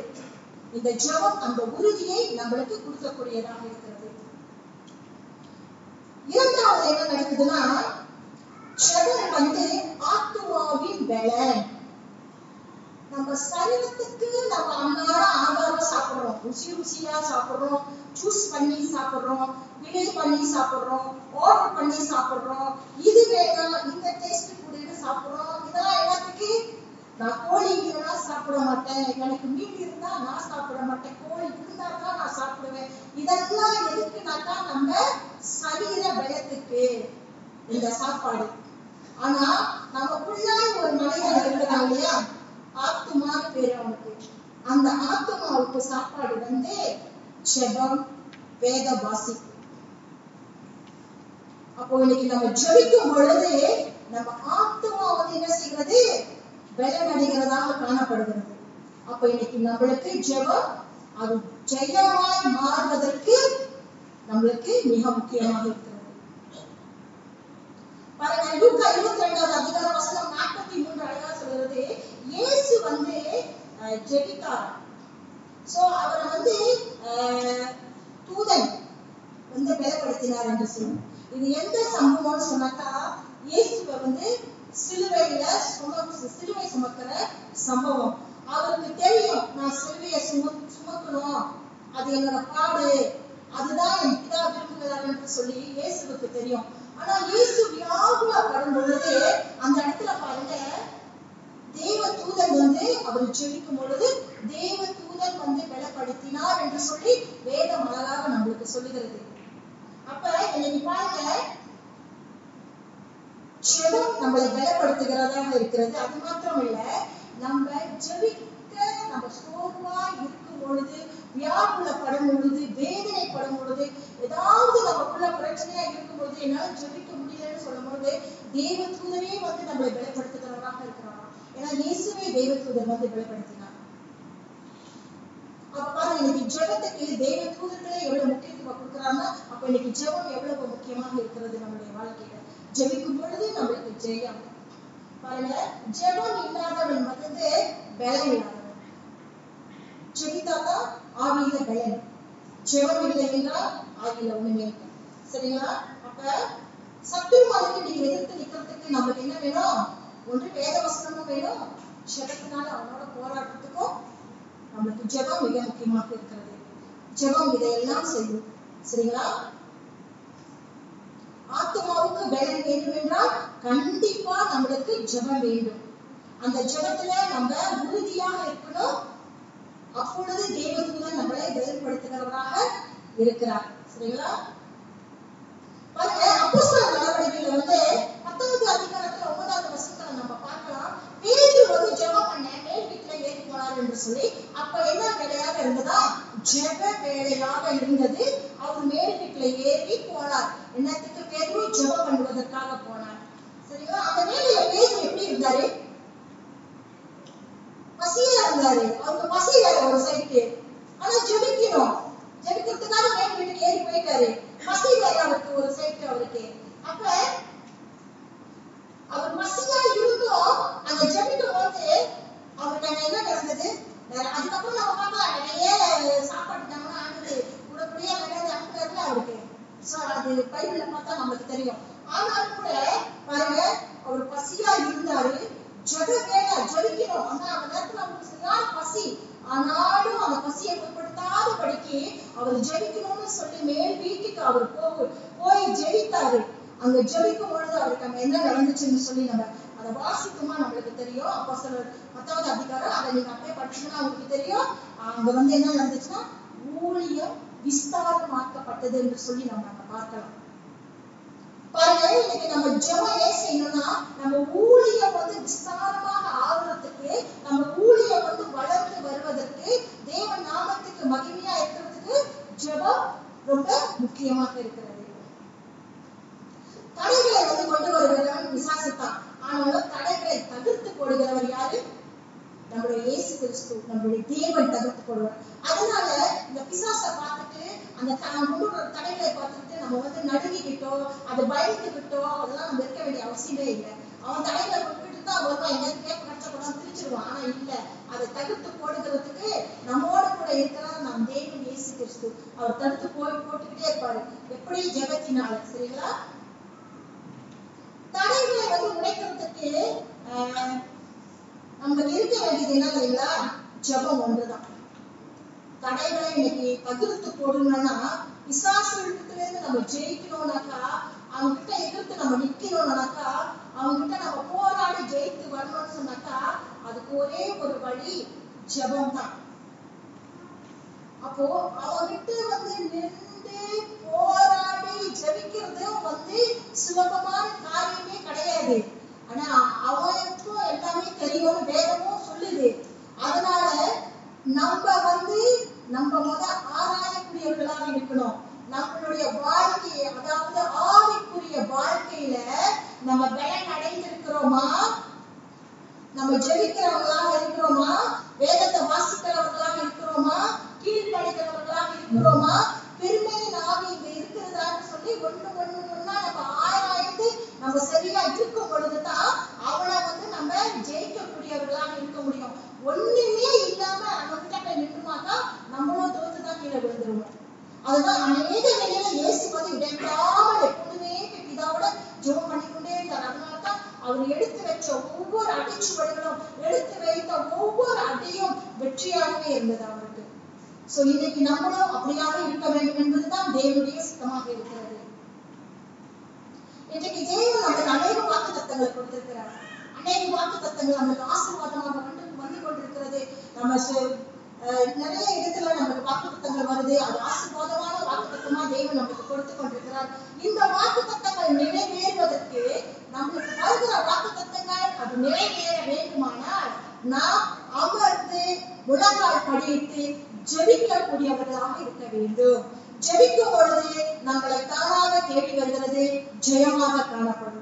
Speaker 1: இந்த ஜெபம் அந்த உறுதியை நம்மளுக்கு கொடுக்கக்கூடியதாக இருக்கிறது. இரண்டாவது என்ன நடக்குதுன்னா ஜெபம் வந்து ஆத்துமாவின் பலன் நம்ம சரீரத்துக்கு நம்ம அன்றாட ஆகாரம் சாப்பிடுறோம். ருசி ருசியா சாப்பிடுறோம். ஜூஸ் பண்ணி சாப்பிடுறோம். விலை பண்ணி சாப்பிடுறோம். ஆர்டர் பண்ணி சாப்பிடுறோம். இது வேணும் இந்த டேஸ்ட் கூடிட்டு சாப்பிடுறோம். நான் கோழி இல்லைன்னா சாப்பிட மாட்டேன். எனக்கு மீன் இருந்தா நான் சாப்பிட மாட்டேன். கோழி இருந்தா தான் நான் சாப்பிடுவேன். இதெல்லாம் எதுக்குனாக்கா நம்ம சரீர பயத்துக்கு இந்த சாப்பாடு. ஆனா நமக்குள்ளாய் ஒரு மனிதன் இருக்கிறான் இல்லையா? ஆத்துமான்னு பேரு அவனுக்கு. அந்த ஆத்துமாவுக்கு சாப்பாடு வந்து ஜெபம் வேத வாசி அப்போ இன்னைக்கு நம்ம ஜெபிக்கும் பொழுது நம்ம ஆத்மா வந்து என்ன செய்யறது பலன் அடைகிறதாக காணப்படுகிறது. அப்ப இன்னைக்கு நம்மளுக்கு ஜெபம் அது ஜெயமாய் மாறுவதற்கு நம்மளுக்கு மிக முக்கியமாக இருக்கிறது. பாருங்க லூக்கா இருபத்தி ரெண்டாவது அதிகார வசனம் நாற்பத்தி மூன்று அழகா சொல்றது இயேசு வந்து ஜெபித்தார் சோ அவரை வந்து தூதன் வந்து பலப்படுத்தினார் என்று சொல்லும் இது எந்த சம்பவம்னு சொன்னாக்கா இயேசுவை வந்து சிலுவையில சும சிலுவை சுமக்கிற சம்பவம். அவருக்கு தெரியும் நான் சிலுவையை சும சுமக்கணும். அது என்னோட பாடு. அதுதான் என் பிதா விரும்புகிறார் என்று சொல்லி இயேசுவுக்கு தெரியும். ஆனா இயேசு வியாகுலப்படும் பொழுது அந்த இடத்துல பாருங்க தேவ தூதன் வந்து அவர் ஜெபிக்கும் பொழுது தேவ தூதன் வந்து பலப்படுத்தினார் என்று சொல்லி வேதம் அழகாக நம்மளுக்கு சொல்லுகிறது. அப்ப இன்னைக்கு பாருங்க ஜெபம் நம்மளை பலப்படுத்துகிறதாக இருக்கிறது. அது மாத்திரம் இல்ல நம்ம ஜெபிக்க நம்ம சோர்வா இருக்கும் பொழுது வியாகுலப்படும் பொழுது வேதனைப்படும் பொழுது ஏதாவது நமக்குள்ள பிரச்சனையா இருக்கும் பொழுது என்னால ஜெபிக்க முடியலன்னு சொல்லும் பொழுது தெய்வ தூதரே வந்து நம்மளை பலப்படுத்துகிறவராக இருக்கிறாராம். ஏன்னா இயேசுவே தெய்வ தூதர் வந்து பலப்படுத்தினார். அப்ப பாருங்க இன்னைக்கு ஜெபத்துக்கு தெய்வ தூதர்களே எவ்வளவு முக்கியத்துவம் கொடுக்குறாங்க? அப்ப இன்னைக்கு ஜெபம் எவ்வளவு முக்கியமாக இருக்கிறது நம்மளுடைய வாழ்க்கையில? ஜெபிக்கும் பொழுது நம்மளுக்கு ஜெயம். பாருங்க ஜெபம் இல்லாதவன் வந்து பலம் இல்லாதவன் ஜெபித்தாதான் ஆவியில பலன். ஜெபம் இல்லை என்றால் ஆவியில ஒண்ணுமே சரிங்களா? அப்ப சத்துருமானுக்கு நீங்க எதிர்த்து நிக்கிறதுக்கு நம்மளுக்கு என்ன வேணும்? ஒன்று வேத வசனமும் வேணும். ஜெபத்தினால அவனோட போராட்டத்துக்கும் நம்மளுக்கு ஜெபம் மிக முக்கியமாக இருக்கிறது. ஜெபம் இதையெல்லாம் செய்யும். சரிங்களா? ஆத்மாவுக்கு பலன் வேண்டும் என்றால் கண்டிப்பா நம்மளுக்கு ஜெபம் வேண்டும். அந்த ஜெபத்துல நம்ம உறுதியாக இருக்கணும். அப்பொழுது தேவதூதன் நம்மளை பலப்படுத்துகிறவராக இருக்கிறார். சரிங்களா? பாருங்க அப்போஸ்தல நடவடிக்கையில வந்து பத்தாவது அதிகாரத்துல ஒன்பதாவது வசத்துல நம்ம பார்க்கலாம். பேரு வந்து ஜெபம் பண்ண மேல் வீட்டுல ஏறி போனார் என்று சொல்லி அப்ப என்ன வேலையாக இருந்ததா? ஜெப வேலையாக இருந்தது. அவர் மேல் வீட்டுல ஏறி போனார். என்னத்துக்கு? ஜெபம் பண்ணுவதற்காக போனார். சரிங்களா அந்த வேலையில பேதுரு எப்படி இருந்தாரு? பசியா இருந்தாரு. அவங்க பசி வேற ஒரு சைட்டு ஆனா ஜெபிக்கணும். ஜெபிக்கிறதுக்காக மேல் வீட்டுக்கு ஏறி போயிட்டாரு. பசி வேற அவருக்கு ஒரு சைட்டு அவருக்கு. அப்ப அவர் பசியா இருந்தும் அந்த ஜெபிக்கும் போது அவருக்கு அங்க என்ன நடந்தது? வேற அதுக்கப்புறம் நம்ம பார்க்கலாம் நிறைய சாப்பாடு தாங்கன்னா ஆனது உடற்படியா கிடையாது அவருக்கு. அது பைபிள்ல பார்த்தா நமக்கு தெரியும். ஆனாலும் கூட பாருங்க அவர் பசியா இருந்தாரு. ஜெப வேலை ஜெபிக்கணும். ஆனா அந்த நேரத்துல அவங்களுக்கு சரியான பசி. ஆனாலும் அந்த பசியை பொருட்படுத்தாத படிக்கு அவர் ஜெபிக்கணும்னு சொல்லி மேல் வீட்டுக்கு அவர் போக போய் ஜெபித்தாரு. அங்க ஜெபிக்கும் பொழுது அவருக்கு அங்க என்ன நடந்துச்சுன்னு சொல்லி நம்ம அதை வாசிக்குமா நம்மளுக்கு தெரியும். அப்போ சில பத்தாவது அதிகாரம் அதை நீங்க அப்படியே படிச்சுன்னா உங்களுக்கு தெரியும். அங்க வந்து என்ன நடந்துச்சுன்னா ஊழியம் விஸ்தாரமாக்கப்பட்டது என்று சொல்லி நம்ம நம்ம பார்க்கலாம் பாருங்க இன்னைக்கு நம்ம ஜெபம் ஏன் செய்யணும்னா நம்ம ஊழியம் வந்து விஸ்தாரமாக ஆகுறதுக்கு நம்ம ஊழியம் வந்து வளர்ந்து வருவதற்கு தேவ நாமத்துக்கு மகிமையா இருக்கிறதுக்கு ஜெபம் ரொம்ப முக்கியமாக இருக்கிறது. தடைகளை வந்து கொண்டு வருகிறவன் விசாசத்தான் ஆனாலும் தடைகளை தவிர்த்து போடுகிறவர் யாரு? நம்முடைய இயேசு கிறிஸ்து நம்முடைய தேவன் தவிர்த்து போடுவார் அதனால இந்த பிசாசை பார்த்துட்டு அந்த த- கொண்டு வர தடைகளை பார்த்துட்டு நம்ம வந்து நடுங்கிக்கிட்டோ அதை பயந்துக்கிட்டோ அதெல்லாம் நம்ம இருக்க வேண்டிய அவசியமே இல்லை. அவன் தடைகளை விட்டுட்டு தான் வருவான் எங்கேயாவது கேட்க கூட பிரிச்சிருவான் ஆனா இல்ல அதை தடுத்து போடுகிறதுக்கு நம்மோட கூட இருக்கிறார் நம் தேவன் இயேசு கிறிஸ்து. அவர் தடுத்து போய் போட்டுக்கிட்டே இருப்பாரு. எப்படி ஜெபத்தினால? சரிங்களா? தடைகளை வந்து உடைக்கிறதுக்கு நம்ம இருக்க வேண்டியது என்ன தெரியுங்களா? ஜெபம் ஒன்றுதான். தடைகளை இன்னைக்கு தவிர்த்து போடணும்னா பிசாசுல இருந்து நம்ம ஜெயிக்கணும்னாக்கா அவங்க கிட்ட எதிர்த்து நம்ம நிக்கணும்னாக்கா அவங்க கிட்ட நம்ம போராடி ஜெயித்து வரணும்னு சொன்னாக்கா அதுக்கு ஒரே ஒரு வழி ஜெபம் தான் அப்போ அவங்கிட்ட வந்து நின்று போராடி ஜெபிக்கிறதும் வந்து சுலபமான காரியமே கிடையாது. ஆனா அவனுக்கும் எல்லாமே தெரியும் வேதமும் சொல்லுது. அதனால நம்ம வந்து நம்ம முத ஆராயக்கூடியவர்களாக இருக்கணும். நம்மளுடைய வாழ்க்கையை அதாவது ஆவிக்குரிய வாழ்க்கையில நம்ம பலன் அடைந்திருக்கிறோமா? நம்ம ஜெபிக்கிறவர்களாக இருக்கிறோமா? வேதத்தை வாசிக்கிறவர்களாக இருக்கிறோமா? கீழ்ப்படிக்கிறவர்களாக இருக்கிறோமா? பெருமையின் ஆவி இங்க இருக்கிறதான்னு சொல்லி ஒண்ணு ஒண்ணு ஒண்ணா நம்ம ஆராய்ந்து நம்ம சரியா இருக்கும் பொழுதுதான் அவளை வந்து நம்ம ஜெயிக்கக்கூடியவர்களாக இருக்க முடியும். ஒண்ணுமே இல்லாம நம்ம கிட்ட போய் நின்றுமாக்கா நம்மளும் தோத்துதான் கீழே விழுந்துருவோம். அதுதான் அநேக நிலையில இயேசு வந்து இடைவிடாமல் எப்பொழுதுமே பிதாவோட ஜோ பண்ணிக்கொண்டே இருந்தார். அதனாலதான் அவர் எடுத்து வச்ச ஒவ்வொரு அடிச்சுவடுகளும் எடுத்து வைத்த ஒவ்வொரு அடியும் வெற்றியாகவே இருந்தது அவருக்கு. சோ இன்னைக்கு நம்மளும் அப்படியாக இருக்க வேண்டும் என்பதுதான் தேவனுடைய சித்தமாக இருக்கிறது. இன்றைக்கு தேவன் நமக்கு அநேக வாக்கு தத்தங்களை கொடுத்திருக்கிறார். அநேக வாக்கு தத்தங்கள் நம்மளுக்கு ஆசீர்வாதமாக வந்து வந்து கொண்டிருக்கிறது. நம்ம நிறைய இடத்துல நம்மளுக்கு வாக்கு தத்தங்கள் வருது. அது ஆசீர்வாதமான வாக்கு தத்தமா தெய்வம் நமக்கு கொடுத்து கொண்டிருக்கிறார். இந்த வாக்கு தத்தங்கள் நிறைவேறுவதற்கு நம்மளுக்கு வருகிற வாக்கு தத்தங்கள் அது நிறைவேற வேண்டுமானால் நாம் அமர்ந்து முழங்கால் படியிட்டு ஜெபிக்கக்கூடியவர்களாக இருக்க வேண்டும். ஜெபிக்கும் பொழுது நம்மளை தானாக தேடி வருகிறது ஜெயமாக காணப்படும்.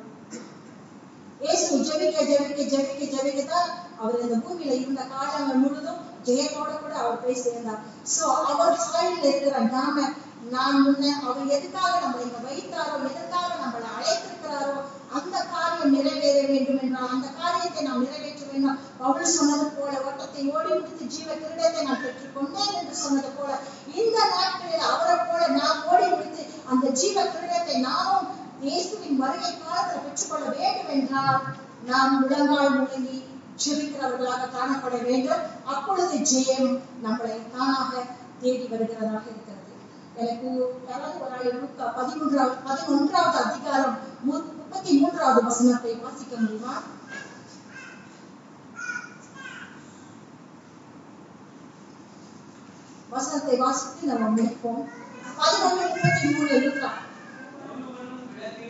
Speaker 1: இயேசு ஜெபிக்க ஜெபிக்க ஜெபிக்க ஜெபிக்க தான் அவர் இந்த பூமியில இருந்த காலங்கள் முழுதும் ஜெயத்தோட கூட அவர் போய் சேர்ந்தார் சோ அவர் சாயலில் இருக்கிற நாம நான் முன்ன அவர் எதுக்காக நம்மளை இங்க வைத்தாரோ எதுக்காக நம்மளை அழைத்திருக்கிறாரோ அந்த காரியம் நிறைவேற வேண்டும் என்றால் அந்த காரியத்தை நாம் நிறைவேற்ற வேண்டும் அவள் சொன்னது போல ஓட்டத்தை ஓடி முடித்து ஜீவ கிரீடத்தை நான் பெற்றுக்கொண்டேன் என்று சொன்னது போல இந்த நாட்களில் அவரை போல நாம் ஓடி முடித்து அந்த ஜீவ கிரீடத்தை நாமும் இயேசுவின் வருகை காலத்தில் பெற்றுக்கொள்ள வேண்டும் என்றால் நாம் முழங்கால் முழங்கி ஜெபிக்கிறவர்களாக காணப்பட வேண்டும். அப்பொழுது ஜெயம் நம்மளை தானாக தேடி வருகிறதாக இருக்கிறது. எனக்கு யாராவது ஒரு ஆள் லூக்கா பதிமூன்றாவது பதினொன்றாவது அதிகாரம் முப்பத்தி மூன்றாவது வசனத்தை வாசிக்க முடியுமா? வசனத்தை வாசித்து நம்ம முடிப்போம். பதினொன்று முப்பத்தி மூணு இருக்கா
Speaker 2: ஒருவனும் விளக்கை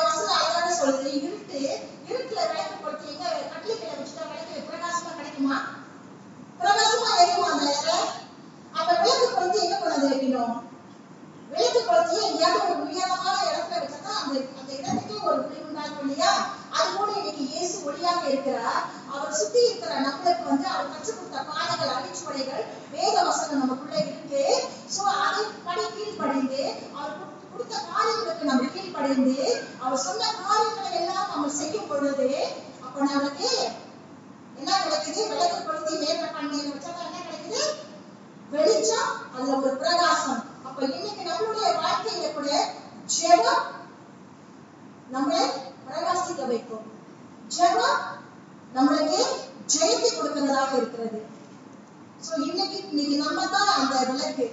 Speaker 1: வசனம் அழகாக சொல்லுது. இருட்டு இருட்டுல விளக்கு எங்க வச்சுட்டா விளக்கு பிரகாசமா கிடைக்குமா? பிரகாசமா எரியுமா அந்த நேரம் அப்ப விளக்கு கொளுத்தி என்ன பண்ணது வைக்கணும் விளக்கு எங்கேயாவது ஒரு உயரமான இடத்துல வச்சா அந்த அந்த இடத்துக்கு ஒரு ஒளி உண்டாகும் இல்லையா? அது போல இன்னைக்கு இயேசு ஒளியாக இருக்கிறார். அவர் சுத்தி இருக்கிற நம்மளுக்கு வந்து அவர் கற்றுக் கொடுத்த பாடங்கள் அடிச்சுவடைகள் வேத வசனம் நமக்குள்ள இருக்கு. சோ அதை படி கீழ்ப்படிந்து அவர் கு- கொடுத்த காரியங்களுக்கு நம்ம கீழ்ப்படிந்து அவர் சொன்ன காரியங்களை எல்லாம் நம்ம செய்யும் பொழுது அப்ப நமக்கு என்ன கிடைக்குது? விளக்கு கொளுத்தி நேர்ல பண்ணி வச்சா என்ன கிடைக்குது? வெளிச்சம் அதுல ஒரு பிரகாசம். அப்ப இன்னைக்கு நம்மளுடைய வாழ்க்கையில கூட ஜெபம் நம்மளை பிரகாசிக்க வைக்கும். ஜெபம் நம்மளுக்கு ஜெயத்தை கொடுக்கிறதாக இருக்கிறது. சோ இன்னைக்கு இன்னைக்கு நம்ம தான் அந்த விளக்கு.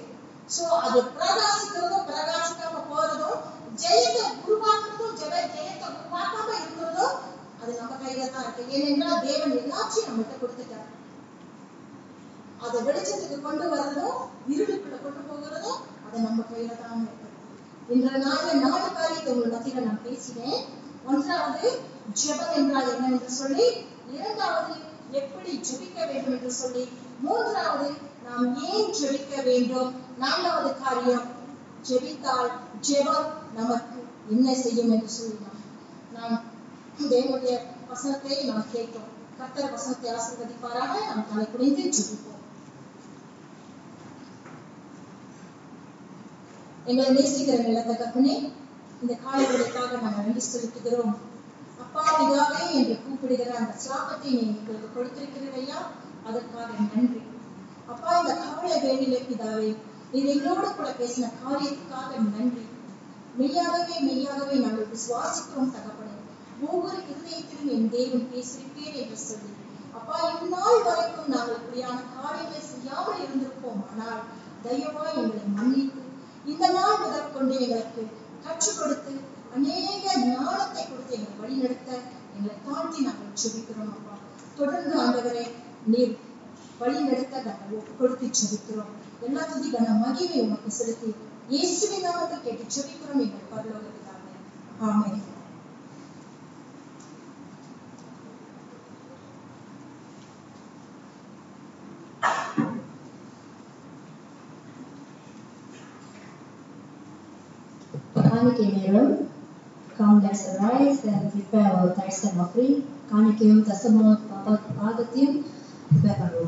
Speaker 1: சோ அது பிரகாசிக்கிறதும் பிரகாசிக்காம போறதும் ஜெயத்தை உருவாக்குறதும் ஜெய ஜெயத்தை உருவாக்காம இருக்கிறதும் அது நம்ம கையில தான் இருக்கு. ஏனென்றால் தேவன் எல்லாத்தையும் நம்மகிட்ட கொடுத்துட்டார். அதை வெளிச்சத்துக்கு கொண்டு வர்றதும் இருளுக்குள்ள கொண்டு போகிறதும் அதை நம்ம கையில தான் இருக்கு இன்றைய நாள்ல நாலு காரியத்தை உங்களை பத்தியில நான் பேசினேன். ஒன்றாவது ஜெபம் என்றால் என்ன என்று சொல்லி இரண்டாவது எப்படி ஜெபிக்க வேண்டும் என்று சொல்லி மூன்றாவது நாம் ஏன் ஜெபிக்க வேண்டும்? நான்காவது காரியம் ஜெபித்தால் ஜெபம் நமக்கு என்ன செய்யும் என்று சொல்லி நாம் தேவனுடைய வசனத்தை நாம் கேட்டோம். கத்தர் வசனத்தை ஆசிர்வதிப்பாராக. நாம் தலை குனிந்து ஜெபிப்போம். எங்களை நேசிக்கிற நல்ல தகப்பனே இந்த காலை நாங்கள் நன்றி செலுத்துகிறோம். அப்பா பிதாவே என்று கூப்பிடுகிற அந்த சாபத்தை நீ எங்களுக்கு கொடுத்திருக்கிறதையா அதற்காக நன்றி. அப்பா இந்த கவலை வேலையில பிதாவே நீ எங்களோடு கூட பேசின காரியத்துக்காக நன்றி. மெய்யாகவே மெய்யாகவே நாங்கள் விசுவாசிக்கிறோம் தகப்பனே. ஒவ்வொரு இருதயத்திலும் என் தேவன் பேசியிருப்பேன் என்று சொல்லி அப்பா இந்நாள் வரைக்கும் நாங்கள் இப்படியான காரியங்களை செய்யாமல் இருந்திருப்போம். ஆனால் தயவாய் எங்களை மன்னித்து இந்த நாள் முதற்கொண்டு எங்களுக்கு கற்றுக் கொடுத்து அநேக ஞானத்தை கொடுத்து எங்களை வழிநடத்த எங்களை தாழ்த்தி நாங்கள் ஜெபிக்கிறோம் அப்பா. தொடர்ந்து ஆண்டவரை நீர் வழிநடத்த நாங்கள் ஒப்பு கொடுத்து ஜெபிக்கிறோம் எல்லா துதி கன மகிமை உமக்கு செலுத்தி இயேசுவின் நாமத்தை கேட்டு ஜெபிக்கிறோம் எங்கள் பரலோகத்திலாக
Speaker 3: ஆமே conic mirror, convexize and prepare a diastema free, Come use the small pagatube paper roll.